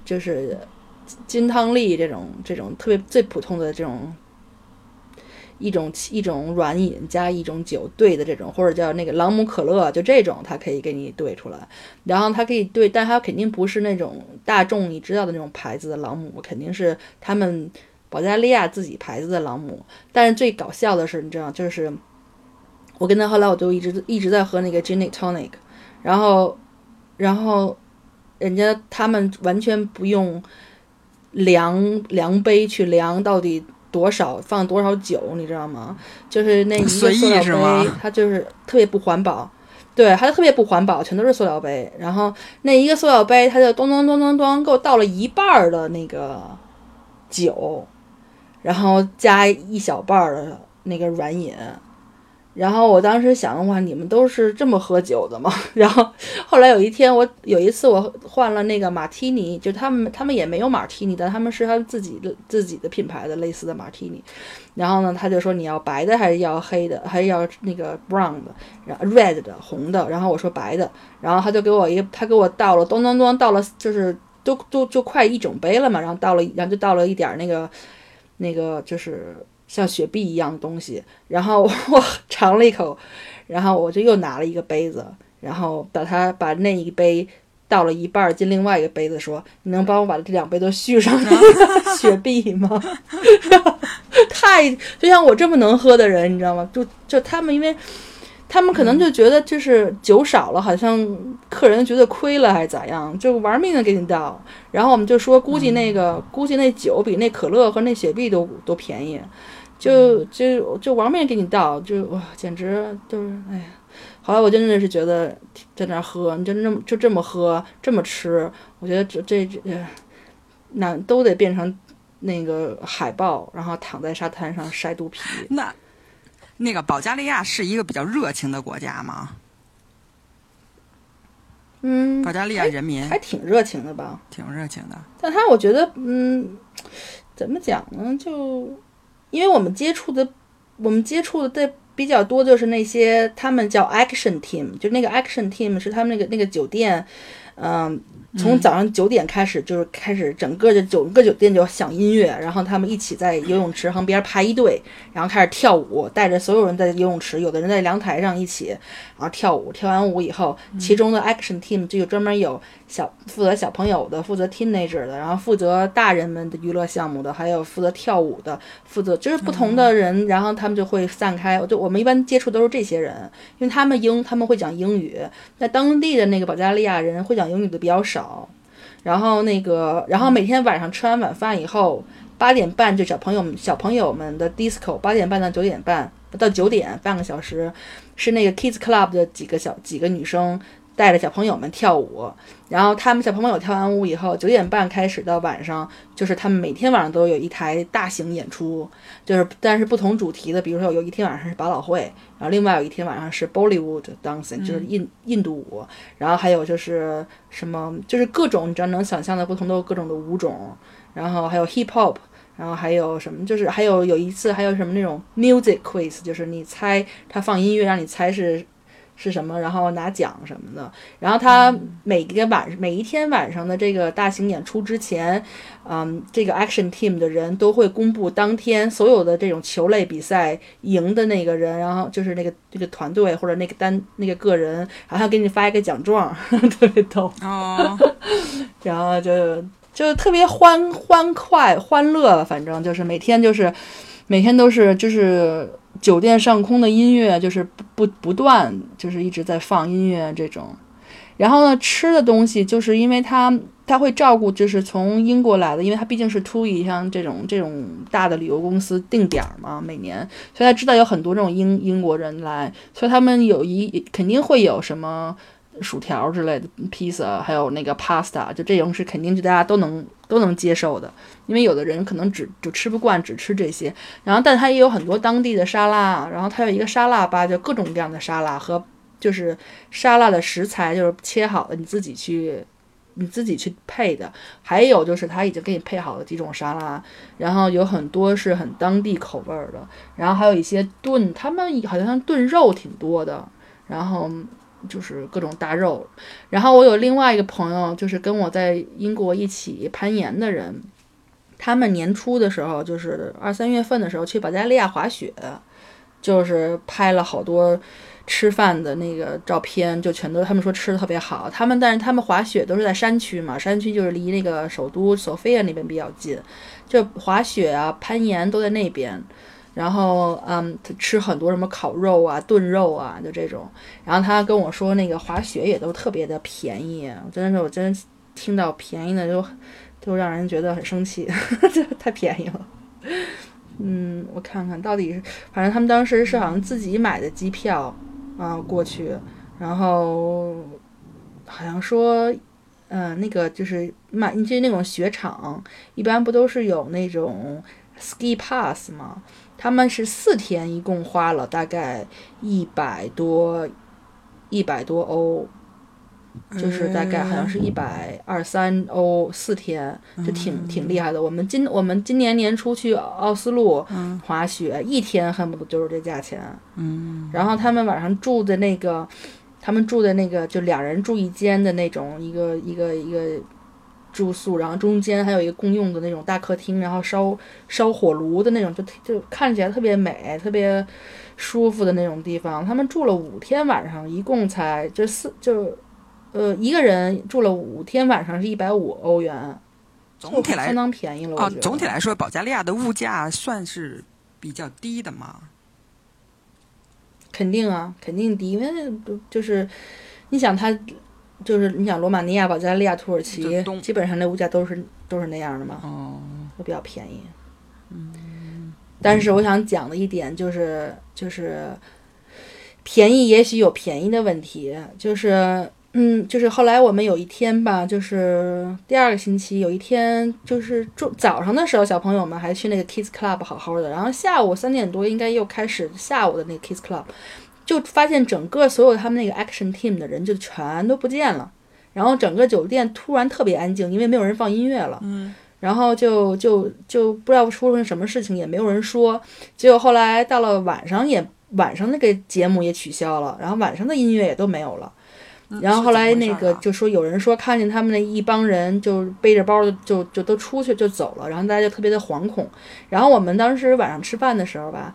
S1: 就是金汤力这种这种特别最普通的这种。一种一种软饮加一种酒兑的这种，或者叫那个朗姆可乐，就这种，它可以给你兑出来。然后它可以兑，但它肯定不是那种大众你知道的那种牌子的朗姆，肯定是他们保加利亚自己牌子的朗姆。但是最搞笑的是，你知道，就是我跟他后来我就一直一直在喝那个 gin tonic，然后然后人家他们完全不用量量杯去量到底。多少放多少酒，你知道吗？就是那一个塑料杯，它就是特别不环保。对，它特别不环保，全都是塑料杯。然后那一个塑料杯，它就咚咚咚咚咚，给我倒了一半儿的那个酒，然后加一小半儿的那个软饮。然后我当时想的话，你们都是这么喝酒的吗？然后后来有一天，我有一次我换了那个马提尼，就他们他们也没有马提尼，但他们是他们自己的自己的品牌的类似的马提尼。然后呢，他就说你要白的还是要黑的，还是要那个 brown 的，然后 red 的红的。然后我说白的，然后他就给我一，他给我倒了咚咚咚倒了，就是都都就快一整杯了嘛。然后倒了，然后就倒了一点那个那个就是。像雪碧一样的东西，然后 我尝了一口，然后我就又拿了一个杯子，然后把它把那一杯倒了一半进另外一个杯子，说：“你能帮我把这两杯都续上 雪碧吗？” 太就像我这么能喝的人，你知道吗？就就他们因为。他们可能就觉得就是酒少了，好像客人觉得亏了还是咋样，就玩命的给你倒。然后我们就说，估计那个估计那酒比那可乐和那雪碧都都便宜，就就就玩命给你倒，就哇，简直就是哎呀！后来我真的是觉得在那喝，你就那么就这么喝这么吃，我觉得这这这那都得变成那个海豹，然后躺在沙滩上晒肚皮。
S2: 那。那个保加利亚是一个比较热情的国家吗？
S1: 嗯，
S2: 保加利亚人民
S1: 还挺热情的吧？
S2: 挺热情的。
S1: 但他我觉得，嗯，怎么讲呢？就因为我们接触的，我们接触的比较多，就是那些他们叫 action team，就那个 action team 是他们那个那个酒店，嗯。从早上九点开始，就是开始整个的整个酒店就响音乐，然后他们一起在游泳池旁边排一队，然后开始跳舞，带着所有人在游泳池，有的人在凉台上一起，然后跳舞。跳完舞以后，其中的 action team 就有专门有小负责小朋友的，负责 teenager 的，然后负责大人们的娱乐项目的，还有负责跳舞的，负责就是不同的人，然后他们就会散开。就我们一般接触都是这些人，因为他们英他们会讲英语，在当地的那个保加利亚人会讲英语的比较少。然后那个，然后每天晚上吃完晚饭以后，八点半就小朋友们小朋友们的 disco，八点半到九点半到九点半个小时，是那个 kids club 的几个小几个女生。带着小朋友们跳舞，然后他们小朋友跳完舞以后，九点半开始到晚上，就是他们每天晚上都有一台大型演出，就是但是不同主题的，比如说有一天晚上是百老汇，然后另外有一天晚上是 Bollywood dancing，就是印印度舞，然后还有就是什么，就是各种你只要能想象的不同的各种的舞种，然后还有 hip hop，然后还有什么，就是还有有一次还有什么那种 music quiz，就是你猜他放音乐让你猜是。是什么？然后拿奖什么的。然后他每个晚每一天晚上的这个大型演出之前，嗯，这个 action team 的人都会公布当天所有的这种球类比赛赢的那个人，然后就是那个这个团队或者那个单那个个人，然后给你发一个奖状，特别逗。
S2: 哦。
S1: 然后就就特别欢欢快欢乐，反正就是每天就是每天都是就是。酒店上空的音乐就是不不断，就是一直在放音乐这种。然后呢，吃的东西就是因为他他会照顾，就是从英国来的，因为他毕竟是 TUI 像这种这种大的旅游公司定点嘛，每年，所以他知道有很多这种英英国人来，所以他们有一肯定会有什么。薯条之类的披萨，还有那个 pasta，就这种是肯定是大家都能都能接受的，因为有的人可能只就吃不惯，只吃这些。然后，但它也有很多当地的沙拉，然后它有一个沙拉吧，就各种各样的沙拉和就是沙拉的食材，就是切好的，你自己去你自己去配的。还有就是他已经给你配好了几种沙拉，然后有很多是很当地口味的，然后还有一些炖，他们好像炖肉挺多的，然后。就是各种大肉，然后我有另外一个朋友，就是跟我在英国一起攀岩的人，他们年初的时候，就是二三月份的时候去保加利亚滑雪，就是拍了好多吃饭的那个照片，就全都他们说吃的特别好。他们但是他们滑雪都是在山区嘛，山区就是离那个首都索菲亚那边比较近，就滑雪啊、攀岩都在那边。然后，嗯，他吃很多什么烤肉啊、炖肉啊，就这种。然后他跟我说，那个滑雪也都特别的便宜。我真的是，我真听到便宜的就，就让人觉得很生气，这 太便宜了。嗯，我看看到底是，反正他们当时是好像自己买的机票啊过去，然后好像说，嗯，那个就是买，就是那种雪场，一般不都是有那种 ski pass 吗？他们是四天，一共花了大概一百多，一百多欧，就是大概好像是一百二三欧四天，就挺挺厉害的。我们今我们今年年初去奥斯陆滑雪，一天恨不得就是这价钱。
S2: 嗯，
S1: 然后他们晚上住的那个，他们住的那个就两人住一间的那种，一个一个一个。住宿，然后中间还有一个共用的那种大客厅，然后烧烧火炉的那种，就就看起来特别美、特别舒服的那种地方。他们住了五天晚上，一共才就四就，呃，一个人住了五天晚上是一百五欧元，
S2: 总体来
S1: 相当便宜了。
S2: 啊，总体来说，保加利亚的物价算是比较低的嘛？
S1: 肯定啊，肯定低，因为就是你想他。就是你想罗马尼亚、保加利亚、土耳其，基本上那物价都是都是那样的嘛，都比较便宜。
S2: 嗯，
S1: 但是我想讲的一点就是，就是便宜也许有便宜的问题，就是嗯，就是后来我们有一天吧，就是第二个星期有一天，就是中早上的时候，小朋友们还去那个 Kids Club 好好的，然后下午三点多应该又开始下午的那个 Kids Club。就发现整个所有他们那个 action team 的人就全都不见了，然后整个酒店突然特别安静，因为没有人放音乐了。
S2: 嗯，
S1: 然后就就就不知道出了什么事情，也没有人说。结果后来到了晚上，也晚上那个节目也取消了，然后晚上的音乐也都没有了。然后后来那个就说有人说看见他们那一帮人就背着包就就都出去就走了，然后大家就特别的惶恐。然后我们当时晚上吃饭的时候吧，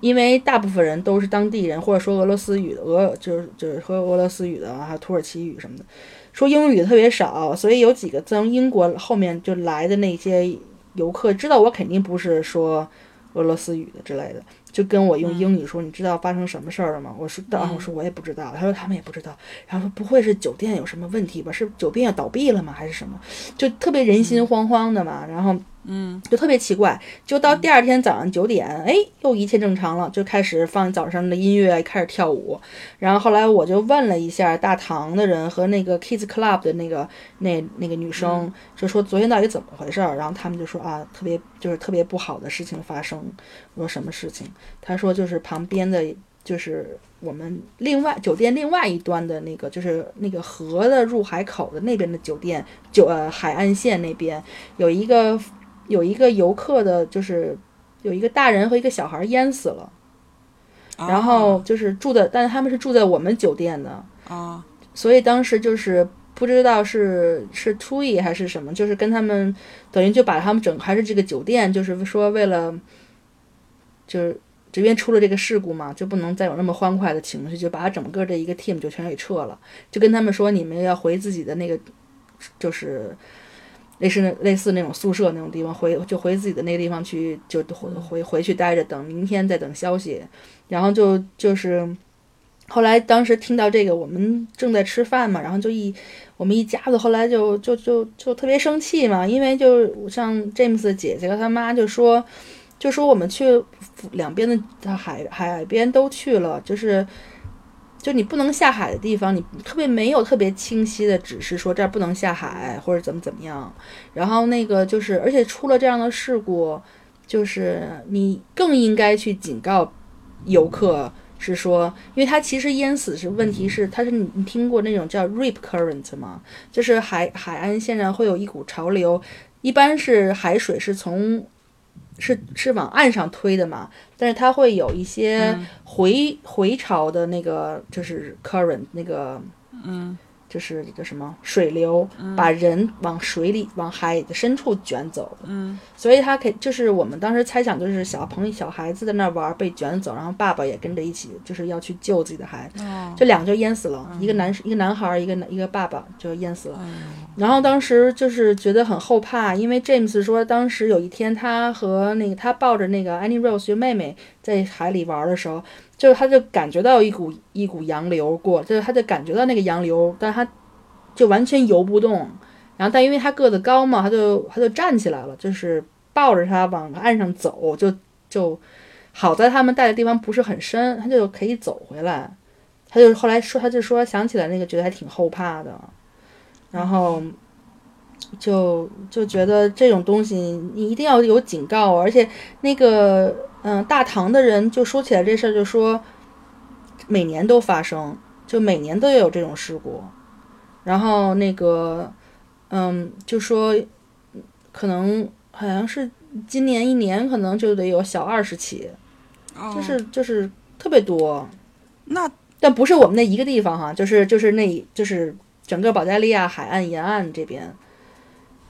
S1: 因为大部分人都是当地人或者说俄罗斯语的，俄就是就是说俄罗斯语的，还有土耳其语什么的，说英语的特别少，所以有几个从英国后面就来的那些游客知道我肯定不是说俄罗斯语的之类的，就跟我用英语说：“你知道发生什么事儿了吗？”我说：“当然。”我说：“我也不知道。”他说：“他们也不知道。”然后说：“不会是酒店有什么问题吧？是酒店要倒闭了吗？还是什么？”就特别人心惶惶的嘛。然后
S2: 嗯，
S1: 就特别奇怪。就到第二天早上九点，哎，又一切正常了，就开始放早上的音乐，开始跳舞。然后后来我就问了一下大堂的人和那个 Kids Club 的那个那那个女生，就说昨天到底怎么回事儿？然后他们就说啊，特别就是特别不好的事情发生。我说什么事情？他说就是旁边的，就是我们另外酒店另外一端的那个，就是那个河的入海口的那边的酒店，酒呃海岸线那边有一个有一个游客的，就是有一个大人和一个小孩淹死了。然后就是住的，但是他们是住在我们酒店的，
S2: 啊，
S1: 所以当时就是不知道是是 TUI 还是什么，就是跟他们等于就把他们整还是这个酒店，就是说为了就是这边出了这个事故嘛，就不能再有那么欢快的情绪，就把整个这一个 team 就全给撤了，就跟他们说你们要回自己的那个就是。类似那类似那种宿舍那种地方，回就回自己的那个地方去，就回回回去待着，等明天再等消息。然后就就是后来当时听到这个，我们正在吃饭嘛，然后就一我们一家子后来就就就就特别生气嘛，因为就像 James 姐姐和他妈就说就说我们去两边的海海边都去了，就是。就你不能下海的地方，你特别没有特别清晰的指示说这儿不能下海或者怎么怎么样，然后那个就是，而且出了这样的事故，就是你更应该去警告游客，是说，因为它其实淹死是问题是，它是你你听过那种叫 rip current 吗？就是海海岸线上会有一股潮流，一般是海水是从是是往岸上推的嘛，但是它会有一些回、回潮的那个就是 current 那个
S2: 嗯
S1: 就是叫什么水流，把人往水里往海的深处卷走。
S2: 嗯
S1: 所以他可以就是我们当时猜想，就是小朋友小孩子在那儿玩儿被卷走，然后爸爸也跟着一起，就是要去救自己的孩子，
S2: 哦，
S1: 就两个就淹死了，一个男一个男孩儿，一个男一个爸爸就淹死了。然后当时就是觉得很后怕，因为 James 说当时有一天他和那个他抱着那个 Annie Rose 就妹妹在海里玩儿的时候，就是他就感觉到一股一股洋流过，就是他就感觉到那个洋流，但他就完全游不动。然后但因为他个子高嘛，他就他就站起来了，就是抱着他往岸上走，就就好在他们待的地方不是很深，他就可以走回来。他就后来说，他就说想起来那个，觉得还挺后怕的，然后就就觉得这种东西你一定要有警告，而且那个嗯、大唐的人就说起来这事儿，就说每年都发生，就每年都有这种事故，然后那个嗯，就说可能好像是今年一年可能就得有小二十起，
S2: 哦。
S1: 就是就是特别多。
S2: 那
S1: 但不是我们那一个地方哈，就是就是那就是整个保加利亚海岸沿岸这边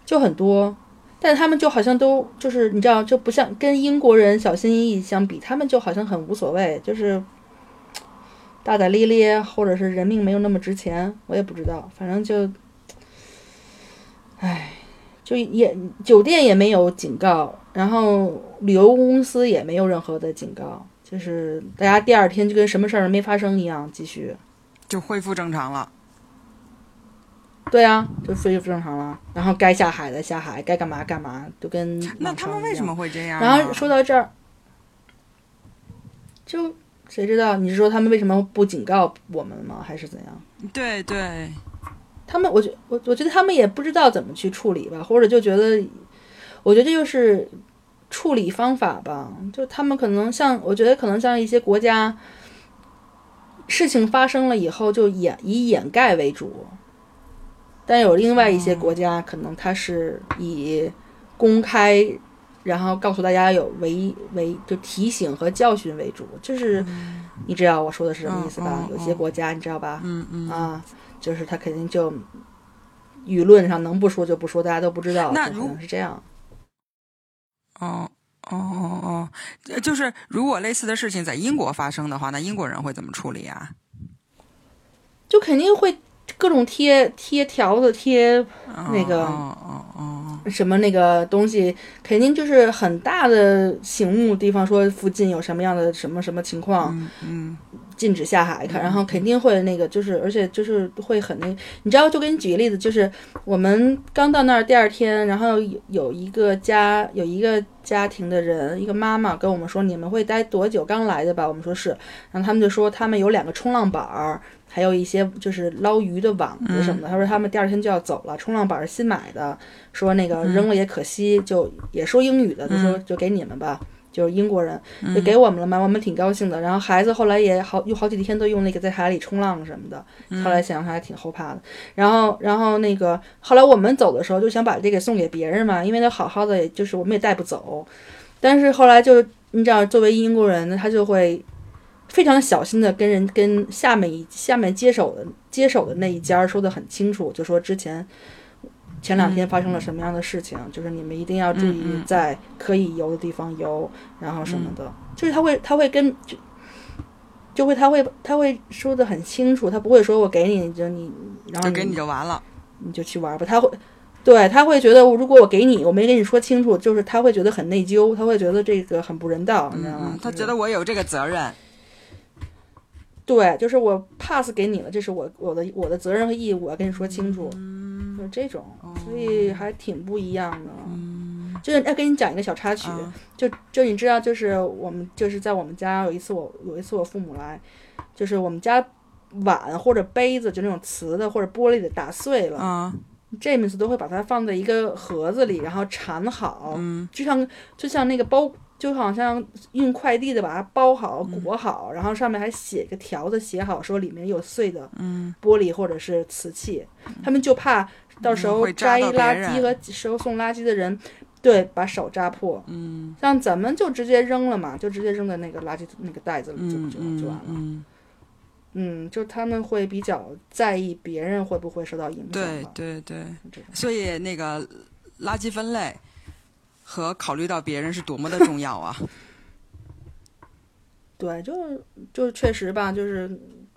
S1: 就很多，但他们就好像都就是你知道就不像跟英国人小心翼翼相比，他们就好像很无所谓，就是大大咧咧，或者是人命没有那么值钱，我也不知道，反正就，唉，就也酒店也没有警告，然后旅游公司也没有任何的警告。就是大家第二天就跟什么事儿没发生一样继续。
S2: 就恢复正常了。
S1: 对啊，就恢复正常了。然后该下海的下海，该干嘛干嘛，就跟
S2: 那他们为什么会这样呢？
S1: 然后说到这儿，就谁知道？你是说他们为什么不警告我们吗？还是怎样？
S2: 对对，
S1: 他们，我觉我我觉得他们也不知道怎么去处理吧，或者就觉得，我觉得这就是处理方法吧。就他们可能像，我觉得可能像一些国家，事情发生了以后就掩以掩盖为主，但有另外一些国家，可能它是以公开然后告诉大家有为为就提醒和教训为主，就是你知道我说的是什么意思吧？有些国家你知道吧？
S2: 嗯嗯。
S1: 啊，就是他肯定就舆论上能不说就不说，大家都不知道，
S2: 那如
S1: 能是这样。
S2: 哦哦哦就是如果类似的事情在英国发生的话，那英国人会怎么处理啊？
S1: 就肯定会各种贴贴条子贴那个
S2: 哦哦哦
S1: 什么那个东西，肯定就是很大的醒目地方，说附近有什么样的什么什么情况，
S2: 嗯嗯
S1: 禁止下海，看，然后肯定会那个，就是而且就是会很那，你知道，就给你举个例子，就是我们刚到那儿第二天，然后有有一个家有一个家庭的人，一个妈妈跟我们说，你们会待多久？刚来的吧？我们说是，然后他们就说他们有两个冲浪板儿。还有一些就是捞鱼的网子什么的，他说他们第二天就要走了，冲浪板是新买的，说那个扔了也可惜，就也说英语的，就说就给你们吧，就是英国人就给我们了嘛，我们挺高兴的。然后孩子后来也好有好几天都用那个在海里冲浪什么的，后来想想还挺后怕的。然后然后那个后来我们走的时候就想把这个送给别人嘛，因为他好好的，也就是我们也带不走。但是后来就你知道，作为英国人呢，他就会非常小心的跟人跟下面一下面接手的接手的那一家说的很清楚，就说之前前两天发生了什么样的事情，就是你们一定要注意在可以游的地方游，然后什么的，就是他会他会跟就就会他会他会说的很清楚，他不会说我给你就你然后
S2: 就给你就完了。
S1: 你就去玩吧，他会。对他会觉得，如果我给你，我没跟你说清楚，就是他会觉得很内疚，他会觉得这个很不人道，你知道吗
S2: 嗯，？他觉得我有这个责任。
S1: 对，就是我 pass 给你了，这是我我的我的责任和义务，我要跟你说清楚，就是这种，所以还挺不一样的。就是要跟你讲一个小插曲，
S2: 啊
S1: 就就你知道，就是我们就是在我们家有一次我有一次我父母来，就是我们家碗或者杯子就那种瓷的或者玻璃的打碎了，
S2: 嗯。
S1: James 都会把它放在一个盒子里，然后缠好，
S2: 嗯。
S1: 就像就像那个包，就好像运快递的把它包好、
S2: 嗯。
S1: 裹好，然后上面还写个条子，写好说里面有碎的
S2: 嗯。
S1: 玻璃或者是瓷器，他们就怕到时候
S2: 会扎
S1: 摘垃圾
S2: 人
S1: 和收送垃圾的人。对，把手扎破，
S2: 嗯。
S1: 像咱们就直接扔了嘛，就直接扔在那个垃圾那个袋子里就
S2: 嗯
S1: 就就完了。
S2: 嗯，
S1: 嗯，就他们会比较在意别人会不会受到影响
S2: 对
S1: 吧。
S2: 对。对，所以那个垃圾分类和考虑到别人是多么的重要啊！
S1: 对，就是就确实吧，就是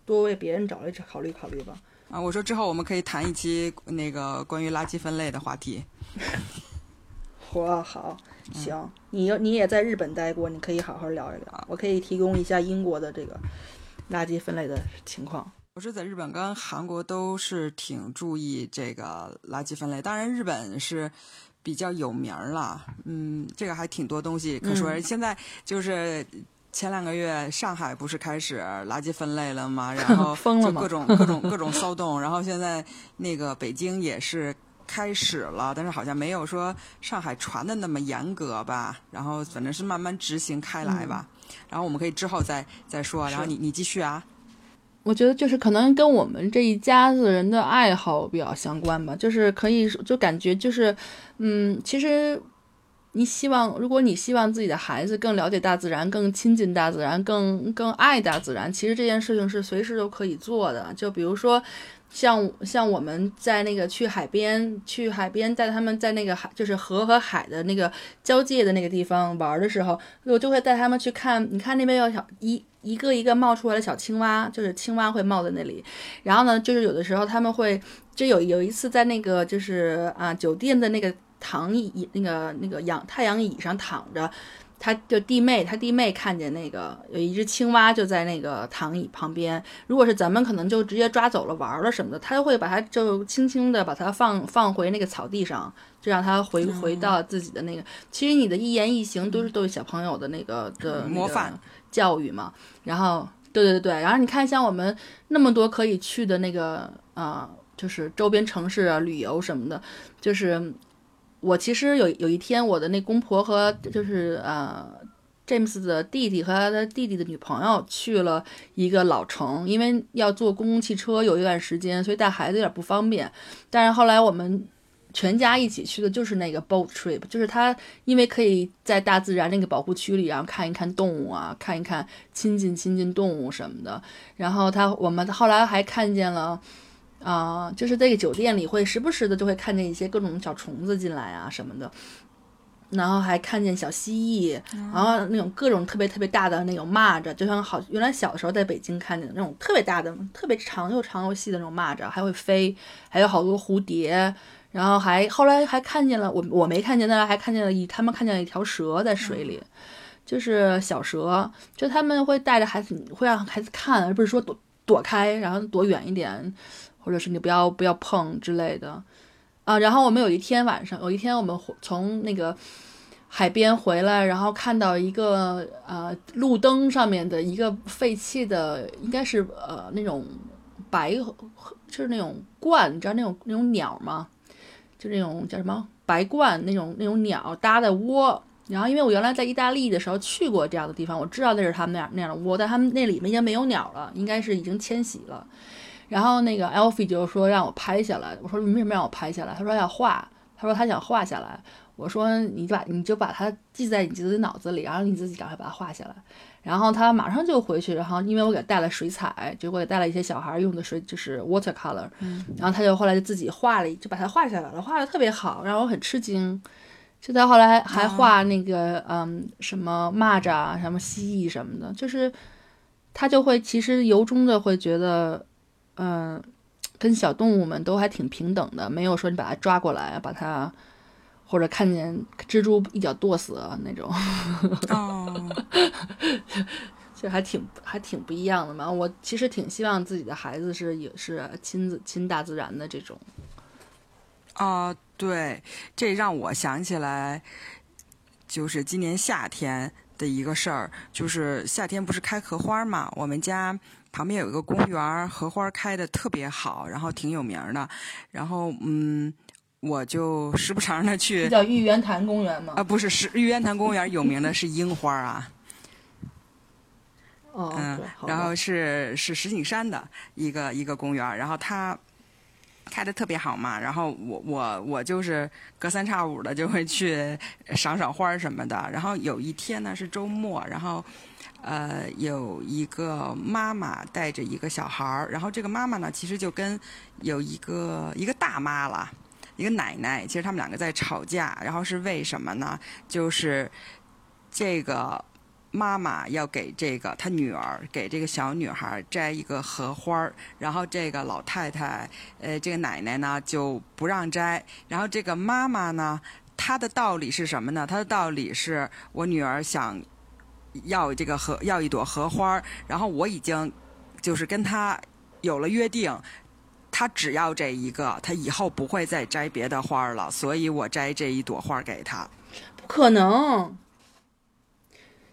S1: 多为别人找一找考虑考虑吧。
S2: 啊，我说之后我们可以谈一期那个关于垃圾分类的话题。
S1: 嚯，好，行，你要你也在日本待过，你可以好好聊一聊，我可以提供一下英国的这个垃圾分类的情况。
S2: 我是在日本跟韩国都是挺注意这个垃圾分类，当然日本是比较有名儿了，嗯，这个还挺多东西可说。
S1: 嗯
S2: 现在就是前两个月上海不是开始垃圾分类了吗？然后 就各种各种各种骚动，然后现在那个北京也是。开始了，但是好像没有说上海传的那么严格吧。然后反正是慢慢执行开来吧。然后我们可以之后再再说。然后你你继续啊。
S1: 我觉得就是可能跟我们这一家子人的爱好比较相关吧，就是可以就感觉就是，嗯，其实你希望，如果你希望自己的孩子更了解大自然，更亲近大自然，更更爱大自然，其实这件事情是随时都可以做的。就比如说。像像我们在那个去海边，去海边带他们在那个海，就是河和海的那个交界的那个地方玩的时候，我就会带他们去看。你看那边有小一一个一个冒出来的小青蛙，就是青蛙会冒在那里。然后呢，就是有的时候他们会，就有有一次在那个就是啊酒店的那个躺椅那个那个阳太阳椅上躺着。他就弟妹，他弟妹看见那个有一只青蛙就在那个躺椅旁边。如果是咱们，可能就直接抓走了玩了什么的，他就会把它就轻轻的把它放放回那个草地上，就让它回回到自己的那个。其实你的一言一行都是对小朋友的那个的
S2: 模范
S1: 教育嘛。然后，对对对，然后你看像我们那么多可以去的那个啊、呃，就是周边城市啊、旅游什么的，就是。我其实有有一天，我的那公婆和就是呃，James 的弟弟和他的弟弟的女朋友去了一个老城，因为要坐公共汽车有一段时间，所以带孩子有点不方便。但是后来我们全家一起去的就是那个 boat trip，就是他因为可以在大自然那个保护区里，然后看一看动物啊，看一看亲近亲近动物什么的。然后他我们后来还看见了，啊、就是这个酒店里会时不时的就会看见一些各种小虫子进来啊什么的。然后还看见小蜥蜴，然后那种各种特别特别大的那种蚂蚱，就像好原来小的时候在北京看见的那种特别大的、特别长又长又细的那种蚂蚱，还会飞，还有好多蝴蝶，然后还后来还看见了我我没看见，但是还看见了一他们看见了一条蛇在水里，就是小蛇，就他们会带着孩子，会让孩子看，而不是说躲躲开，然后躲远一点，或者是你不要不要碰之类的。啊，然后我们有一天晚上，有一天我们从那个海边回来，然后看到一个呃路灯上面的一个废弃的，应该是呃那种白，就是那种鹳，你知道那种那种鸟吗？就那种叫什么白鹳那种那种鸟搭的窝。然后因为我原来在意大利的时候去过这样的地方，我知道那是他们那样那样的窝，但他们那里面已经没有鸟了，应该是已经迁徙了。然后那个 Alfie 就说让我拍下来，我说你为什么让我拍下来？他说要画，他说他想画下来。我说你把你就把它记在你自己脑子里，然后你自己赶快把它画下来。然后他马上就回去，然后因为我给他带了水彩，就给带了一些小孩用的水，就是 watercolor，、然后他就后来就自己画了，就把它画下来了，画的特别好，让我很吃惊。就他后来还画那个、嗯什么蚂蚱啊，什么蜥蜴什么的，就是他就会其实由衷的会觉得。嗯，跟小动物们都还挺平等的，没有说你把它抓过来，把它或者看见蜘蛛一脚剁死啊那种，
S2: 哦，
S1: 就还挺还挺不一样的嘛。我其实挺希望自己的孩子是也是亲自亲大自然的这种。
S2: 哦，对，这让我想起来，就是今年夏天的一个事儿，就是夏天不是开荷花嘛，我们家旁边有一个公园，荷花开的特别好，然后挺有名儿的，然后嗯，我就时不常的去
S1: 这叫玉渊潭公园吗？
S2: 啊，不是是玉渊潭公园有名的是樱花啊，
S1: 哦，
S2: 嗯然后是是石景山的一个一个公园，然后它开的特别好嘛，然后我我我就是隔三差五的就会去赏赏花儿什么的，然后有一天呢是周末，然后。呃，有一个妈妈带着一个小孩儿，然后这个妈妈呢，其实就跟有一个一个大妈了，一个奶奶，其实他们两个在吵架，然后是为什么呢？就是这个妈妈要给这个她女儿给这个小女孩摘一个荷花儿，然后这个老太太，呃，这个奶奶呢就不让摘，然后这个妈妈呢，她的道理是什么呢？她的道理是我女儿想要这个荷要一朵荷花，然后我已经就是跟他有了约定。他只要这一个，他以后不会再摘别的花了，所以我摘这一朵花给他。
S1: 不可能，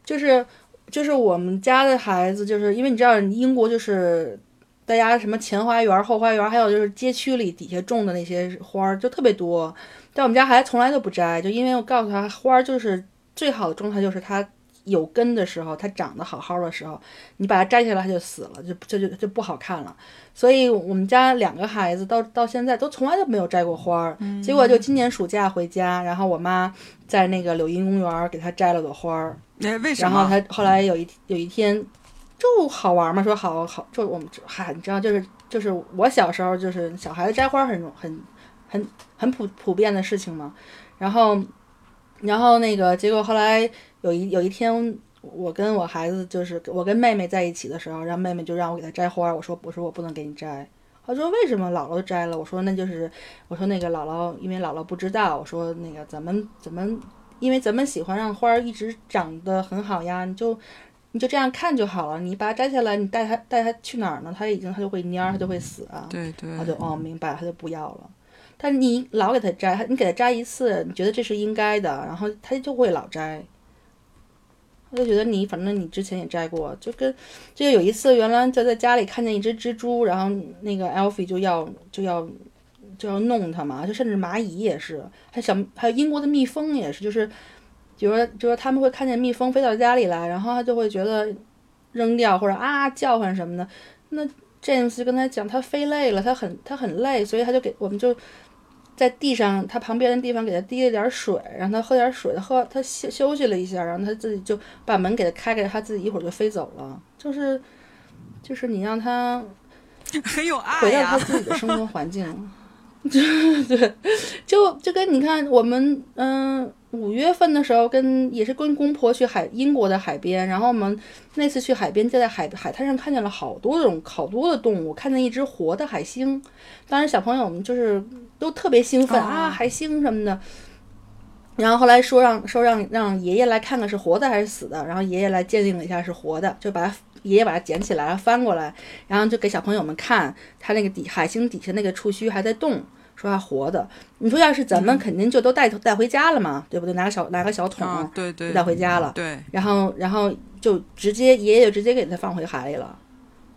S1: 就是就是我们家的孩子，就是因为你知道英国就是大家什么前花园、后花园，还有就是街区里底下种的那些花儿就特别多，但我们家孩子从来都不摘，就因为我告诉他，花儿就是最好的状态就是它有根的时候，它长得好好的时候，你把它摘下来它就死了，就这就就不好看了。所以我们家两个孩子到到现在都从来都没有摘过花儿，结果就今年暑假回家，然后我妈在那个柳荫公园给他摘了朵花儿，
S2: 哎，为什
S1: 然后
S2: 么？
S1: 他后来有一有一天就好玩嘛，说好好就我们嗨，你知道就是就是我小时候就是小孩子摘花很很很很普普遍的事情嘛，然后然后那个结果后来有一有一天。我跟我孩子就是我跟妹妹在一起的时候，让妹妹就让我给她摘花，我说我说我不能给你摘，她说为什么姥姥摘了？我说那就是我说那个姥姥因为姥姥不知道，我说那个咱们咱们因为咱们喜欢让花儿一直长得很好呀，你就你就这样看就好了。你把它摘下来，你带它带它去哪儿呢？它已经它就会蔫，它就会死啊。
S2: 对对
S1: 他就哦明白，他就不要了。但你老给它摘，你给它摘一次，你觉得这是应该的，然后它就会老摘。他就觉得你反正你之前也摘过，就跟就有一次原来就在家里看见一只蜘蛛，然后那个 Alfie 就要就要就要弄它嘛，就甚至蚂蚁也是，还小还有英国的蜜蜂也是，就是比如说就说他们会看见蜜蜂飞到家里来，然后他就会觉得扔掉或者啊叫唤什么的，那 James 就跟他讲，他飞累了，他很他很累，所以他就给我们就在地上，他旁边的地方给他滴了点水，让他喝点水，他喝他休休息了一下，然后他自己就把门给他开开，他自己一会儿就飞走了。就是就是你让他
S2: 很有爱
S1: 回到
S2: 呀
S1: 他。自己的生活环境，就对，就就跟你看我们嗯五月份的时候跟也是跟公婆去海英国的海边，然后我们那次去海边就在海海滩上看见了好多种好多的动物，看见一只活的海星，当时小朋友们就是都特别兴奋、
S2: 哦
S1: 啊海星什么的。然后后来说让说让让爷爷来看看是活的还是死的，然后爷爷来鉴定了一下是活的，就把它爷爷把它捡起来翻过来，然后就给小朋友们看，它那个底海星底下那个触须还在动，说它活的。你说要是咱们肯定就都带带回家了嘛，对不对？拿个小拿个小桶、
S2: 啊，对对，
S1: 带回家了，
S2: 对，
S1: 然后然后就直接爷爷就直接给他放回海里了。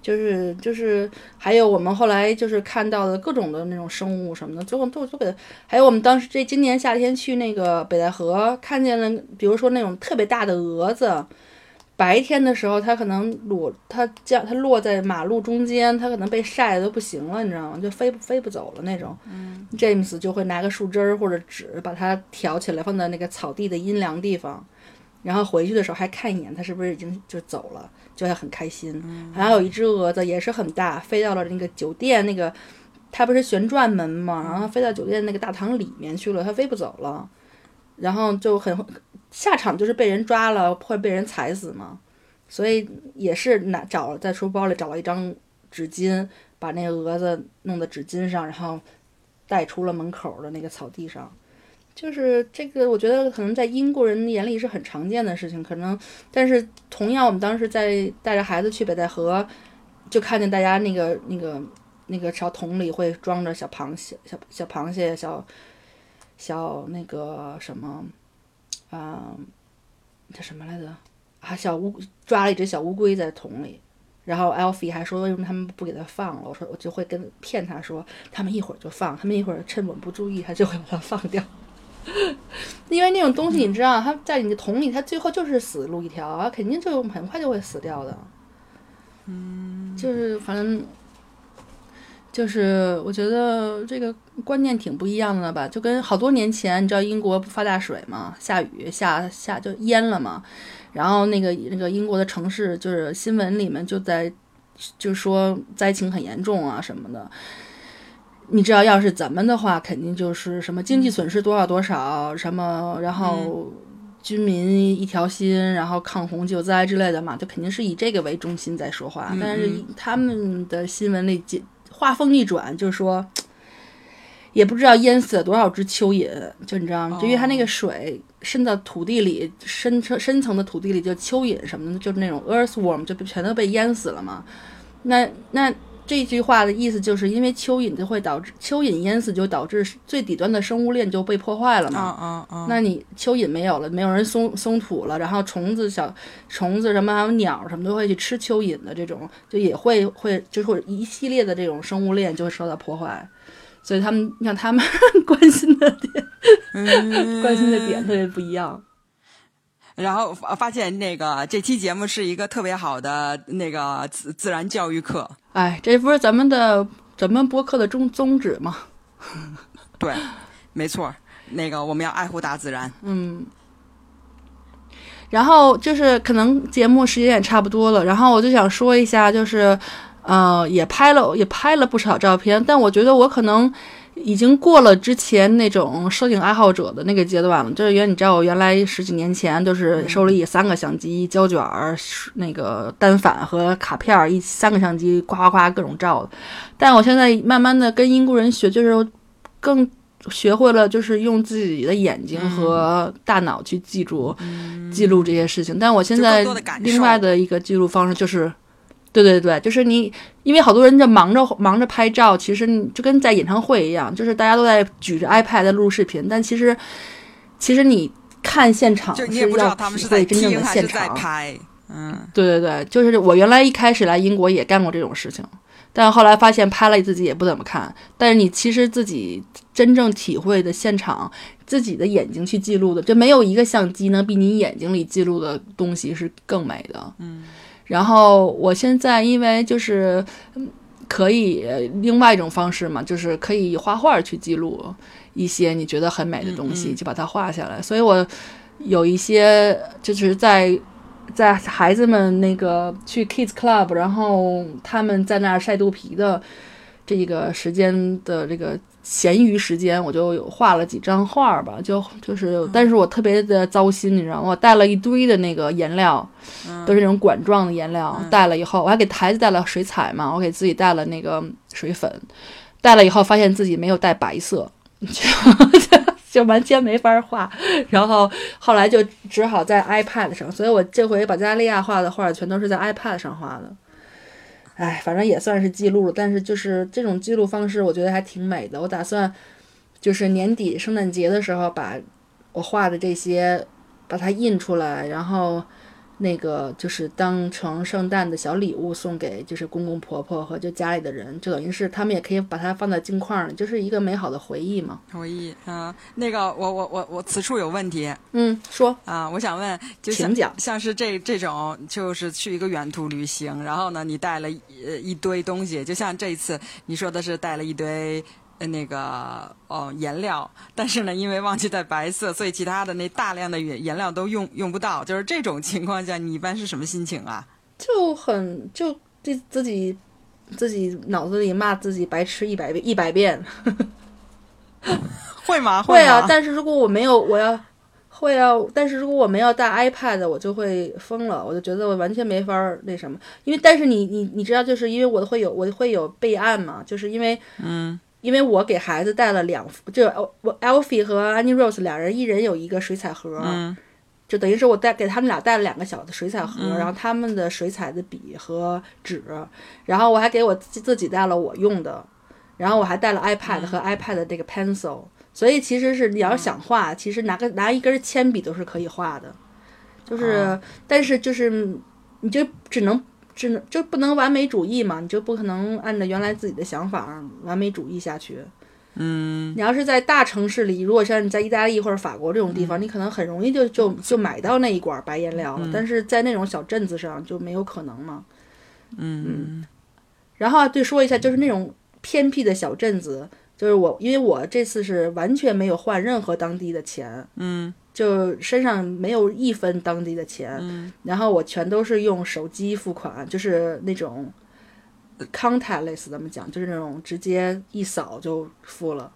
S1: 就是就是，还有我们后来就是看到的各种的那种生物什么的，最后都都给它。还有我们当时这今年夏天去那个北戴河，看见了，比如说那种特别大的蛾子，白天的时候它可能裸，它降它落在马路中间，它可能被晒的都不行了，你知道吗？就飞不飞不走了那种。嗯，James 就会拿个树枝儿或者纸把它挑起来，放在那个草地的阴凉地方。然后回去的时候还看一眼，它是不是已经就走了，就会很开心。还有一只蛾子也是很大，飞到了那个酒店那个，它不是旋转门嘛，然后飞到酒店那个大堂里面去了，它飞不走了，然后就很下场就是被人抓了或者被人踩死嘛，所以也是拿找在书包里找了一张纸巾，把那个蛾子弄到纸巾上，然后带出了门口的那个草地上。就是这个，我觉得可能在英国人眼里是很常见的事情，可能，但是同样，我们当时在带着孩子去北戴河，就看见大家那个那个那个小桶里会装着小螃蟹、小小螃蟹、小小那个什么，啊、叫什么来着？啊，小乌抓了一只小乌龟在桶里，然后 Alfie 还说为什么他们不给它放了？我说我就会跟骗他说，他们一会儿就放，他们一会儿趁我们不注意，他就会把它放掉。因为那种东西你知道，它在你的桶里，它最后就是死路一条，它肯定就很快就会死掉的。嗯，就是反正就是我觉得这个观念挺不一样的吧，就跟好多年前，你知道英国不发大水嘛，下雨下下就淹了嘛，然后那个那个英国的城市就是新闻里面就在就说灾情很严重啊什么的。你知道，要是咱们的话，肯定就是什么经济损失多少多少，什么然后军民一条心，然后抗洪救灾之类的嘛，就肯定是以这个为中心在说话。但是他们的新闻里解话锋一转，就是说也不知道淹死了多少只蚯蚓，就你知道吗？就因为它那个水渗到土地里，深层深层的土地里，就蚯蚓什么的，就是那种 earthworm，就全都被淹死了嘛。那那。这句话的意思就是因为蚯蚓就会导致蚯蚓淹死，就导致最底端的生物链就被破坏了嘛。
S2: 啊啊啊！
S1: 那你蚯蚓没有了，没有人松松土了，然后虫子、小虫子什么还有鸟什么都会去吃蚯蚓的，这种就也会会就是会一系列的这种生物链就会受到破坏。所以他们像他们 关心的点，关心的点特别不一样。
S2: 然后发发现那个这期节目是一个特别好的那个自自然教育课，
S1: 哎，这不是咱们的咱们播客的宗宗旨吗？
S2: 对，没错，那个我们要爱护大自然。
S1: 嗯。然后就是可能节目时间也差不多了，然后我就想说一下，就是呃，也拍了也拍了不少照片，但我觉得我可能已经过了之前那种摄影爱好者的那个阶段了。就是原你知道，我原来十几年前就是手里三个相机、胶卷儿、那个单反和卡片儿，一三个相机夸夸夸各种照的。但我现在慢慢的跟英国人学，就是更学会了，就是用自己的眼睛和大脑去记住、记录这些事情。但我现在另外的一个记录方式就是。对对对，就是你，因为好多人就忙着忙着拍照，其实就跟在演唱会一样，就是大家都在举着 iPad 在录视频，但其实其实你看现场
S2: 就是你也不知
S1: 要
S2: 道他们是在
S1: 体会真正的现场。
S2: 拍。嗯，
S1: 对对对，就是我原来一开始来英国也干过这种事情，但后来发现拍了自己也不怎么看。但是你其实自己真正体会的现场，自己的眼睛去记录的，就没有一个相机能比你眼睛里记录的东西是更美的。嗯。然后我现在因为就是嗯可以另外一种方式嘛，就是可以画画去记录一些你觉得很美的东西，
S2: 嗯嗯
S1: 就把它画下来。所以我有一些就是在在孩子们那个去 Kids Club，然后他们在那儿晒肚皮的这个时间的这个闲余时间，我就有画了几张画儿吧，就就是，但是我特别的糟心，你知道吗？我带了一堆的那个颜料，都是那种管状的颜料，带了以后，我还给孩子带了水彩嘛，我给自己带了那个水粉，带了以后发现自己没有带白色，就 就完全没法画，然后后来就只好在 iPad 上，所以我这回保加利亚画的画全都是在 iPad 上画的。哎，反正也算是记录了，但是就是这种记录方式，我觉得还挺美的。我打算就是年底圣诞节的时候，把我画的这些把它印出来，然后那个就是当成圣诞的小礼物送给就是公公婆婆和就家里的人，就等于是他们也可以把它放在镜框里，就是一个美好的回忆嘛。
S2: 回忆啊、那个我我我我此处有问题
S1: 嗯，说，
S2: 啊、我想问，就像
S1: 请讲
S2: 像是这这种，就是去一个远途旅行，然后呢，你带了一呃一堆东西，就像这一次你说的是带了一堆。呃那个哦，颜料，但是呢，因为忘记带白色，所以其他的那大量的颜颜料都用用不到。就是这种情况下，你一般是什么心情啊？
S1: 就很就自自己自己脑子里骂自己白痴一百遍一百遍。
S2: 会吗？
S1: 会啊，但是如果我没有，我要会啊，但是如果我没有带 iPad，我就会疯了，我就觉得我完全没法儿那什么，因为但是你你你知道，就是因为我会有我会有备案嘛，就是因为
S2: 嗯
S1: 因为我给孩子带了两副，就我 Alfie 和 Annie Rose 两人一人有一个水彩盒，
S2: 嗯。
S1: 就等于是我带给他们俩带了两个小的水彩盒，
S2: 嗯。
S1: 然后他们的水彩的笔和纸，然后我还给我自己自己带了我用的，然后我还带了 iPad 和 iPad 的这个 pencil，、所以其实是你要想画，其实拿个拿一根铅笔都是可以画的，就是、但是就是你就只能。只能就不能完美主义嘛，你就不可能按照原来自己的想法完美主义下去。
S2: 嗯
S1: 你要是在大城市里，如果像你在意大利或者法国这种地方，你可能很容易就就就买到那一管白颜料了。但是在那种小镇子上就没有可能嘛。
S2: 嗯
S1: 然后啊对说一下，就是那种偏僻的小镇子，就是我因为我这次是完全没有换任何当地的钱，
S2: 嗯
S1: 就身上没有一分当地的钱，
S2: 嗯
S1: 然后我全都是用手机付款，就是那种 contactless 怎么讲，就是那种直接一扫就付了，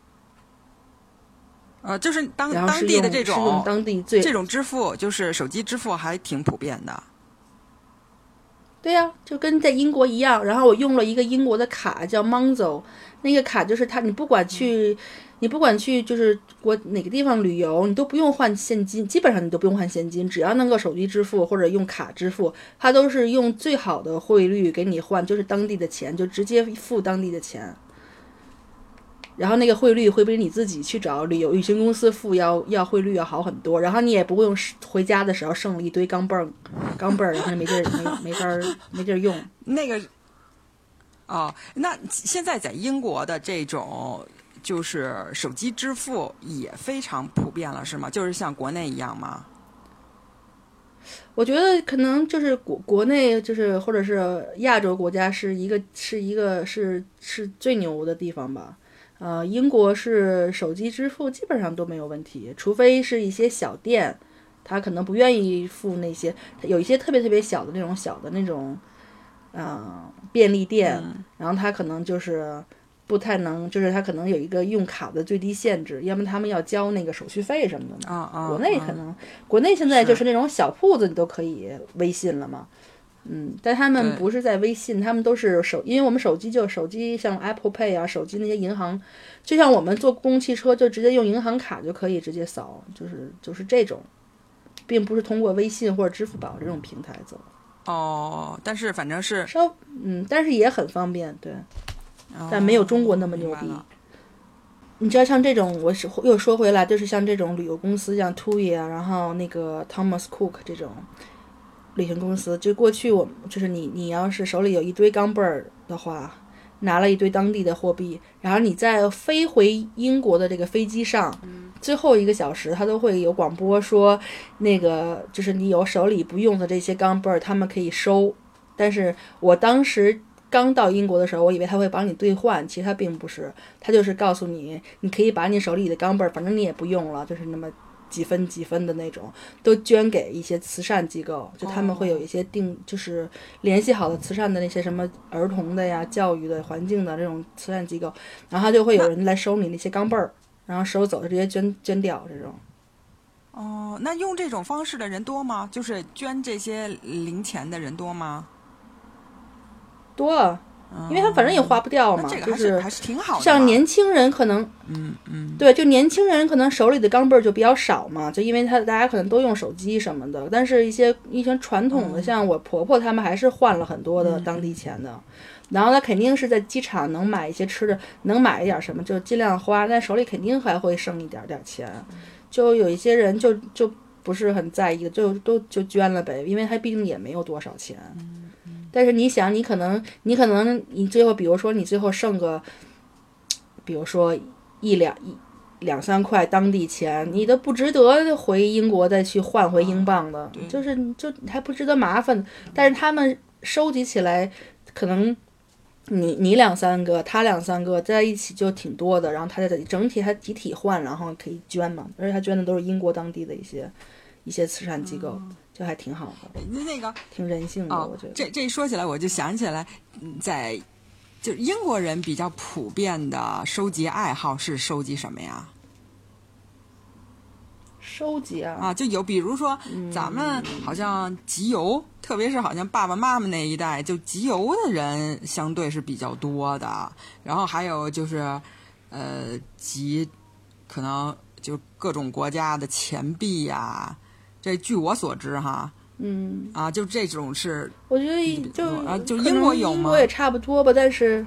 S2: 呃，就是当
S1: 是
S2: 当地的这种
S1: 当地最
S2: 这种支付，就是手机支付还挺普遍的。
S1: 对呀、就跟在英国一样。然后我用了一个英国的卡，叫 Monzo，那个卡就是它，你不管去，你不管去就是国哪个地方旅游，你都不用换现金，基本上你都不用换现金，只要能够手机支付或者用卡支付，它都是用最好的汇率给你换，就是当地的钱，就直接付当地的钱。然后那个汇率会比你自己去找旅游旅行公司付要要汇率要好很多，然后你也不用回家的时候剩了一堆钢镚儿，钢镚儿，然后没地儿没没法儿没地儿用。
S2: 那个哦，那现在在英国的这种就是手机支付也非常普遍了，是吗？就是像国内一样吗？
S1: 我觉得可能就是国国内就是或者是亚洲国家是一个是一个是是最牛的地方吧。呃，英国是手机支付基本上都没有问题，除非是一些小店，他可能不愿意付那些，有一些特别特别小的那种小的那种，呃，便利店，然后他可能就是不太能，就是他可能有一个用卡的最低限制，要么他们要交那个手续费什么的嘛。
S2: 啊啊，
S1: 国内
S2: 啊
S1: 可能，国内现在就是那种小铺子，你都可以微信了嘛。嗯，但他们不是在微信，他们都是手，因为我们手机就手机像 Apple Pay 啊，手机那些银行，就像我们坐公共汽车就直接用银行卡就可以直接扫，就是就是这种，并不是通过微信或者支付宝这种平台走。
S2: 哦，但是反正是，
S1: 稍嗯，但是也很方便，对，
S2: 哦
S1: 但没有中国那么牛逼。你知道像这种，我是又说回来，就是像这种旅游公司，像 TUI 啊，然后那个 Thomas Cook 这种旅行公司，就过去我就是你你要是手里有一堆钢镚儿的话，拿了一堆当地的货币，然后你在飞回英国的这个飞机上，最后一个小时，他都会有广播说，那个就是你有手里不用的这些钢镚儿，他们可以收。但是我当时刚到英国的时候，我以为他会帮你兑换，其实他并不是，他就是告诉你，你可以把你手里的钢镚儿，反正你也不用了，就是那么几分几分的那种，都捐给一些慈善机构，就他们会有一些定，就是联系好的慈善的那些什么儿童的呀、教育的、环境的这种慈善机构，然后他就会有人来收你那些钢镚儿，然后收走就直接捐捐掉这种。
S2: 哦，那用这种方式的人多吗？就是捐这些零钱的人多吗？
S1: 多，因为他反正也花不掉嘛，
S2: 这个
S1: 就是
S2: 还是还是挺好的。
S1: 像年轻人可能
S2: 嗯嗯
S1: 对，就年轻人可能手里的钢镚儿就比较少嘛，就因为他大家可能都用手机什么的，但是一些一些传统的，像我婆婆他们还是换了很多的当地钱的。然后他肯定是在机场能买一些吃的，能买一点什么就尽量花，但手里肯定还会剩一点点钱。就有一些人就就不是很在意，就都就捐了呗，因为他毕竟也没有多少钱。但是你想，你可能你可能你最后，比如说你最后剩个，比如说一两一两三块当地钱，你都不值得回英国再去换回英镑的，
S2: 对
S1: 就是就还不值得麻烦。但是他们收集起来，可能你你两三个，他两三个在一起就挺多的，然后他再整体还集体换，然后可以捐嘛，而且他捐的都是英国当地的一些一些慈善机构，就还挺好的，
S2: 那那个
S1: 挺人性的，
S2: 哦
S1: 我觉得。
S2: 这这一说起来，我就想起来，嗯在就是英国人比较普遍的收集爱好是收集什么呀？
S1: 收集啊，
S2: 啊，就有比如说咱们好像集邮，特别是好像爸爸妈妈那一代，就集邮的人相对是比较多的。然后还有就是，呃，集可能就各种国家的钱币呀、这据我所知哈，
S1: 嗯，
S2: 啊，就这种是
S1: 我觉得就
S2: 啊就英国有吗
S1: 英国也差不多吧，但是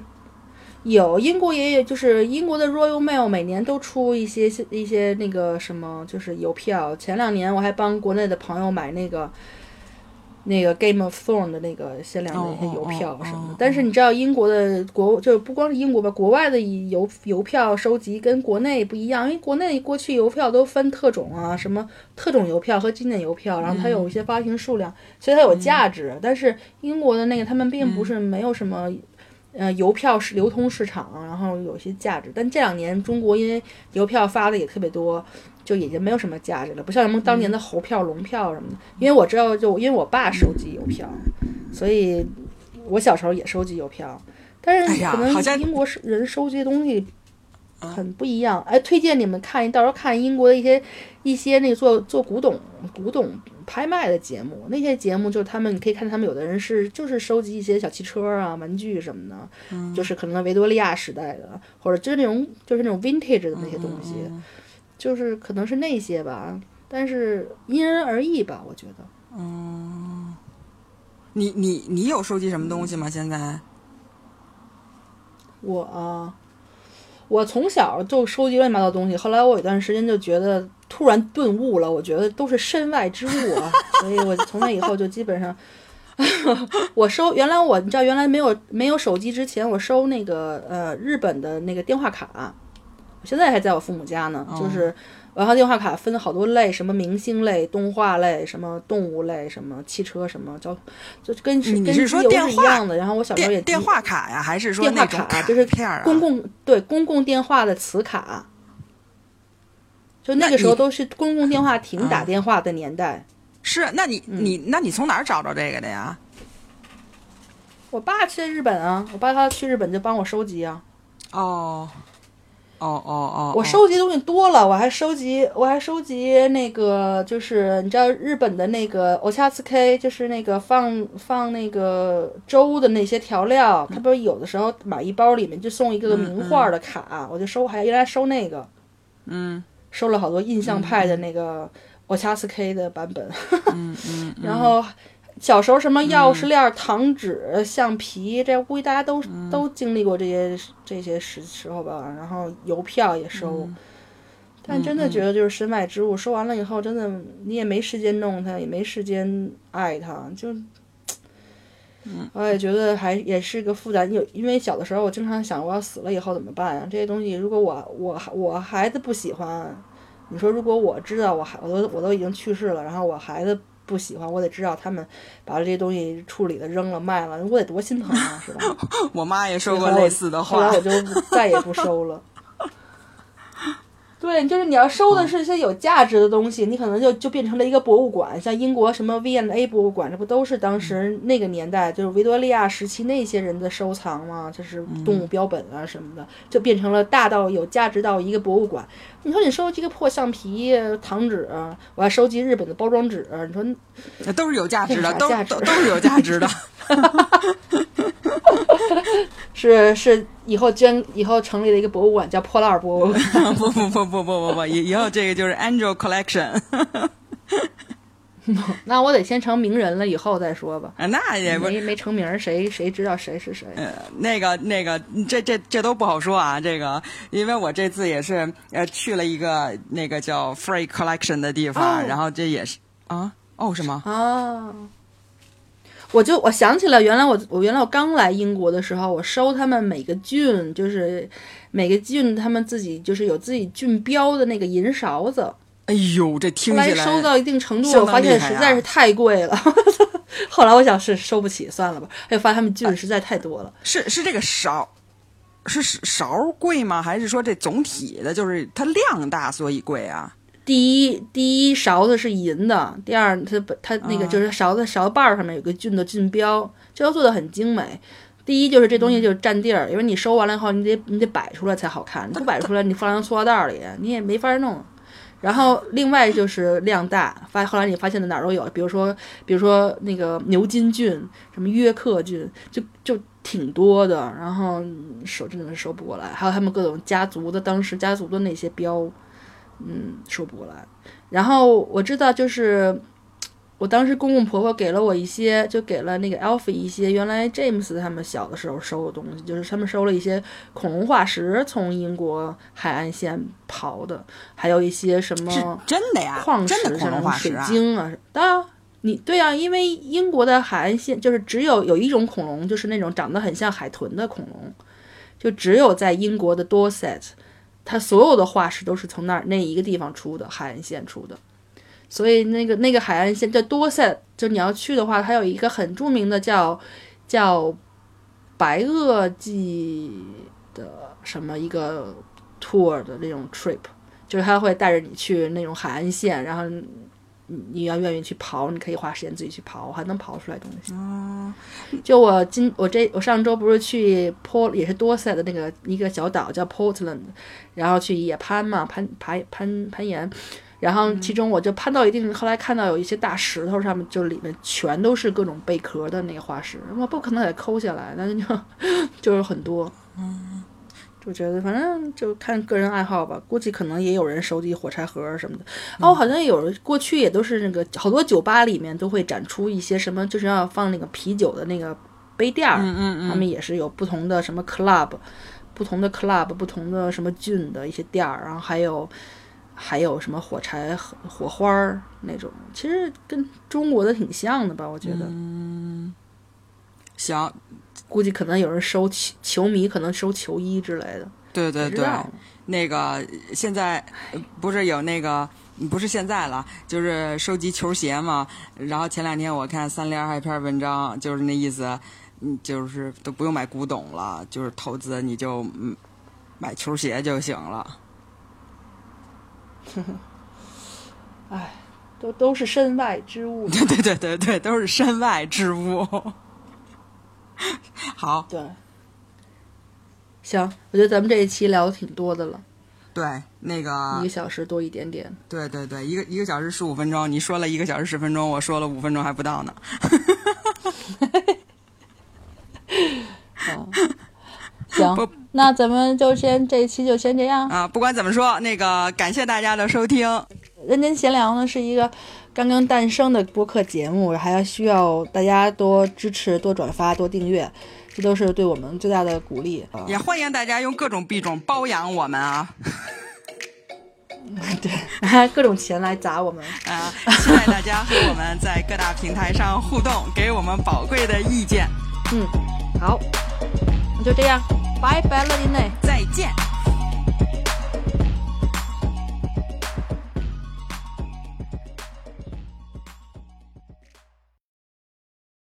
S1: 有英国也有，就是英国的 Royal Mail 每年都出一些一些那个什么，就是邮票。前两年我还帮国内的朋友买那个那个 Game of Thrones 的那个限量的那些邮票什么的。但是你知道英国的国就是不光是英国吧，国外的邮邮票收集跟国内不一样，因为国内过去邮票都分特种啊，什么特种邮票和经典邮票，然后它有一些发行数量，所以它有价值。但是英国的那个他们并不是没有什么。呃，邮票是流通市场，然后有些价值，但这两年中国因为邮票发的也特别多，就已经没有什么价值了，不像什么当年的猴票、龙票什么的。因为我知道，就因为我爸收集邮票，所以我小时候也收集邮票，但
S2: 哎
S1: 是可能
S2: 好像
S1: 英国是人收集的东西很不一样。哎，推荐你们看，到时候看英国的一些一些那个做做古董古董拍卖的节目，那些节目就是他们你可以看他们有的人是就是收集一些小汽车啊、玩具什么的，就是可能维多利亚时代的，或者就是那种就是那种 vintage 的那些东西，就是可能是那些吧。但是因人而异吧，我觉得。
S2: 嗯你你你有收集什么东西吗？现在？
S1: 我啊，我从小就收集乱七八糟东西，后来我有段时间就觉得突然顿悟了，我觉得都是身外之物啊，所以我从那以后就基本上，我收原来我你知道原来没有没有手机之前，我收那个呃日本的那个电话卡，我现在还在我父母家呢，就是。然后电话卡分好多类，什么明星类、动画类、什么动物类、什么汽车、什么交，就跟
S2: 你
S1: 跟
S2: 是说电话
S1: 一样的。然后我小时候也
S2: 电电话卡呀，还是说
S1: 电话
S2: 那种
S1: 卡就是
S2: 片儿啊？
S1: 公共对公共电话的磁卡，就那个时候都是公共电话亭打电话的年代。
S2: 是，那你
S1: 嗯
S2: 你那你从哪儿找着这个的呀？
S1: 我爸去日本啊，我爸他去日本就帮我收集啊。
S2: 哦，哦哦哦，
S1: 我收集东西多了，我还收集，我还收集那个，就是你知道日本的那个 o c h a t s k 就是那个放放那个粥的那些调料，它不是有的时候买一包里面就送一个个名画的卡，我就收，还原来收那个，
S2: 嗯。
S1: 收了好多印象派的那个 o c h a t s k 的版本，
S2: 嗯 嗯，
S1: 然后。小时候什么钥匙链、糖纸、橡皮，这估计大家都、都经历过这些这些时时候吧。然后邮票也收，但真的觉得就是身外之物，收完了以后，真的你也没时间弄它，也没时间爱它，就，我也觉得还也是个负担。有因为小的时候我经常想，我要死了以后怎么办呀？这些东西如果我我我孩子不喜欢，你说如果我知道我孩我都我都已经去世了，然后我孩子。不喜欢，我得知道他们把这些东西处理了、扔了、卖了，我得多心疼啊，是吧？
S2: 我妈也说过类似的话，
S1: 后来我就再也不收了。对，就是你要收的是一些有价值的东西，你可能就就变成了一个博物馆，像英国什么 V&A 博物馆，这不都是当时那个年代，就是维多利亚时期那些人的收藏吗？就是动物标本啊什么的，就变成了大到有价值到一个博物馆。你说你收集个破橡皮、糖纸，我还收集日本的包装纸，你说
S2: 那都是有价值的，都都 都是有价值的。
S1: 是是，以后捐以后成立了一个博物馆，叫破烂博物馆。
S2: 不不不不不不不，以以后这个就是 Angel Collection。
S1: 那我得先成名人了，以后再说吧。
S2: 那也
S1: 没没成名，谁谁知道谁是谁？
S2: 呃，那个那个，这这这都不好说啊。这个，因为我这次也是呃去了一个那个叫 Free Collection 的地方，然后这也是啊哦什么
S1: 啊。我就我想起来，原来我我原来我刚来英国的时候，我收他们每个郡，就是每个郡他们自己就是有自己郡标的那个银勺子。
S2: 哎呦，这听起
S1: 来收到一定程度，我发现实在是太贵了。后来我想是收不起，算了吧。哎，发现他们郡实在太多了。
S2: 是是这个勺，是勺贵吗？还是说这总体的就是它量大所以贵啊？
S1: 第一，第一勺子是银的；第二，它它那个就是勺子勺把上面有个郡的郡标，这都做的很精美。第一就是这东西就占地儿，因为你收完了以后，你得你得摆出来才好看，你不摆出来，你放在塑料袋里，你也没法弄。然后另外就是量大，发后来你发现的哪儿都有，比如说比如说那个牛津郡，什么约克郡，就就挺多的。然后收真的是收不过来，还有他们各种家族的当时家族的那些标。嗯，说不过来。然后我知道，就是我当时公公婆婆给了我一些，就给了那个 Alfie 一些原来 James 他们小的时候收的东西，就是他们收了一些恐龙化石，从英国海岸线刨的，还有一些什么
S2: 真的呀，
S1: 矿石、
S2: 什么
S1: 水晶啊。当然，你对啊，因为英国的海岸线就是只有有一种恐龙，就是那种长得很像海豚的恐龙，就只有在英国的 Dorset。它所有的化石都是从那儿那一个地方出的海岸线出的，所以那个那个海岸线叫多塞，就你要去的话，它有一个很著名的叫叫白垩纪的什么一个 tour 的那种 trip，就是他会带着你去那种海岸线，然后。你你要愿意去刨，你可以花时间自己去刨，还能刨出来东西。
S2: 哦，
S1: 就我今我这我上周不是去 Port 也是多塞的那个一个小岛叫 Portland，然后去野攀嘛，攀爬攀攀岩，然后其中我就攀到一定，后来看到有一些大石头上面就里面全都是各种贝壳的那个化石，我不可能给抠下来，但是就 就是很多。
S2: 嗯。
S1: 我觉得反正就看个人爱好吧，估计可能也有人收集火柴盒什么的。哦，好像有过去也都是那个好多酒吧里面都会展出一些什么，就是要放那个啤酒的那个杯垫儿。
S2: 嗯嗯嗯。
S1: 他们也是有不同的什么 club，不同的 club，不同的什么郡的一些垫儿，然后还有还有什么火柴火花儿那种，其实跟中国的挺像的吧？我觉得。
S2: 嗯。行。
S1: 估计可能有人收球球迷，可能收球衣之类的。
S2: 对对对，那个现在不是有那个不是现在了，就是收集球鞋嘛。然后前两天我看三联还有一篇文章，就是那意思，嗯，就是都不用买古董了，就是投资你就买球鞋就行了。
S1: 哎，都都是身外之物。
S2: 对对对对对，都是身外之物。好，
S1: 对，行，我觉得咱们这一期聊的挺多的了。
S2: 对，那个
S1: 一个小时多一点点。
S2: 对对对，一个一个小时十五分钟，你说了一个小时十分钟，我说了五分钟还不到呢。
S1: 行，那咱们就先这一期就先这样
S2: 啊。不管怎么说，那个感谢大家的收听。
S1: 人间闲聊呢是一个。刚刚诞生的播客节目，还要需要大家多支持、多转发、多订阅，这都是对我们最大的鼓励。
S2: 也欢迎大家用各种币种包养我们啊！
S1: 对，拿 各种钱来砸我们
S2: 啊！期待大家和我们在各大平台上互动，给我们宝贵的意见。
S1: 嗯，好，那就这样，拜拜了，林内，
S2: 再见。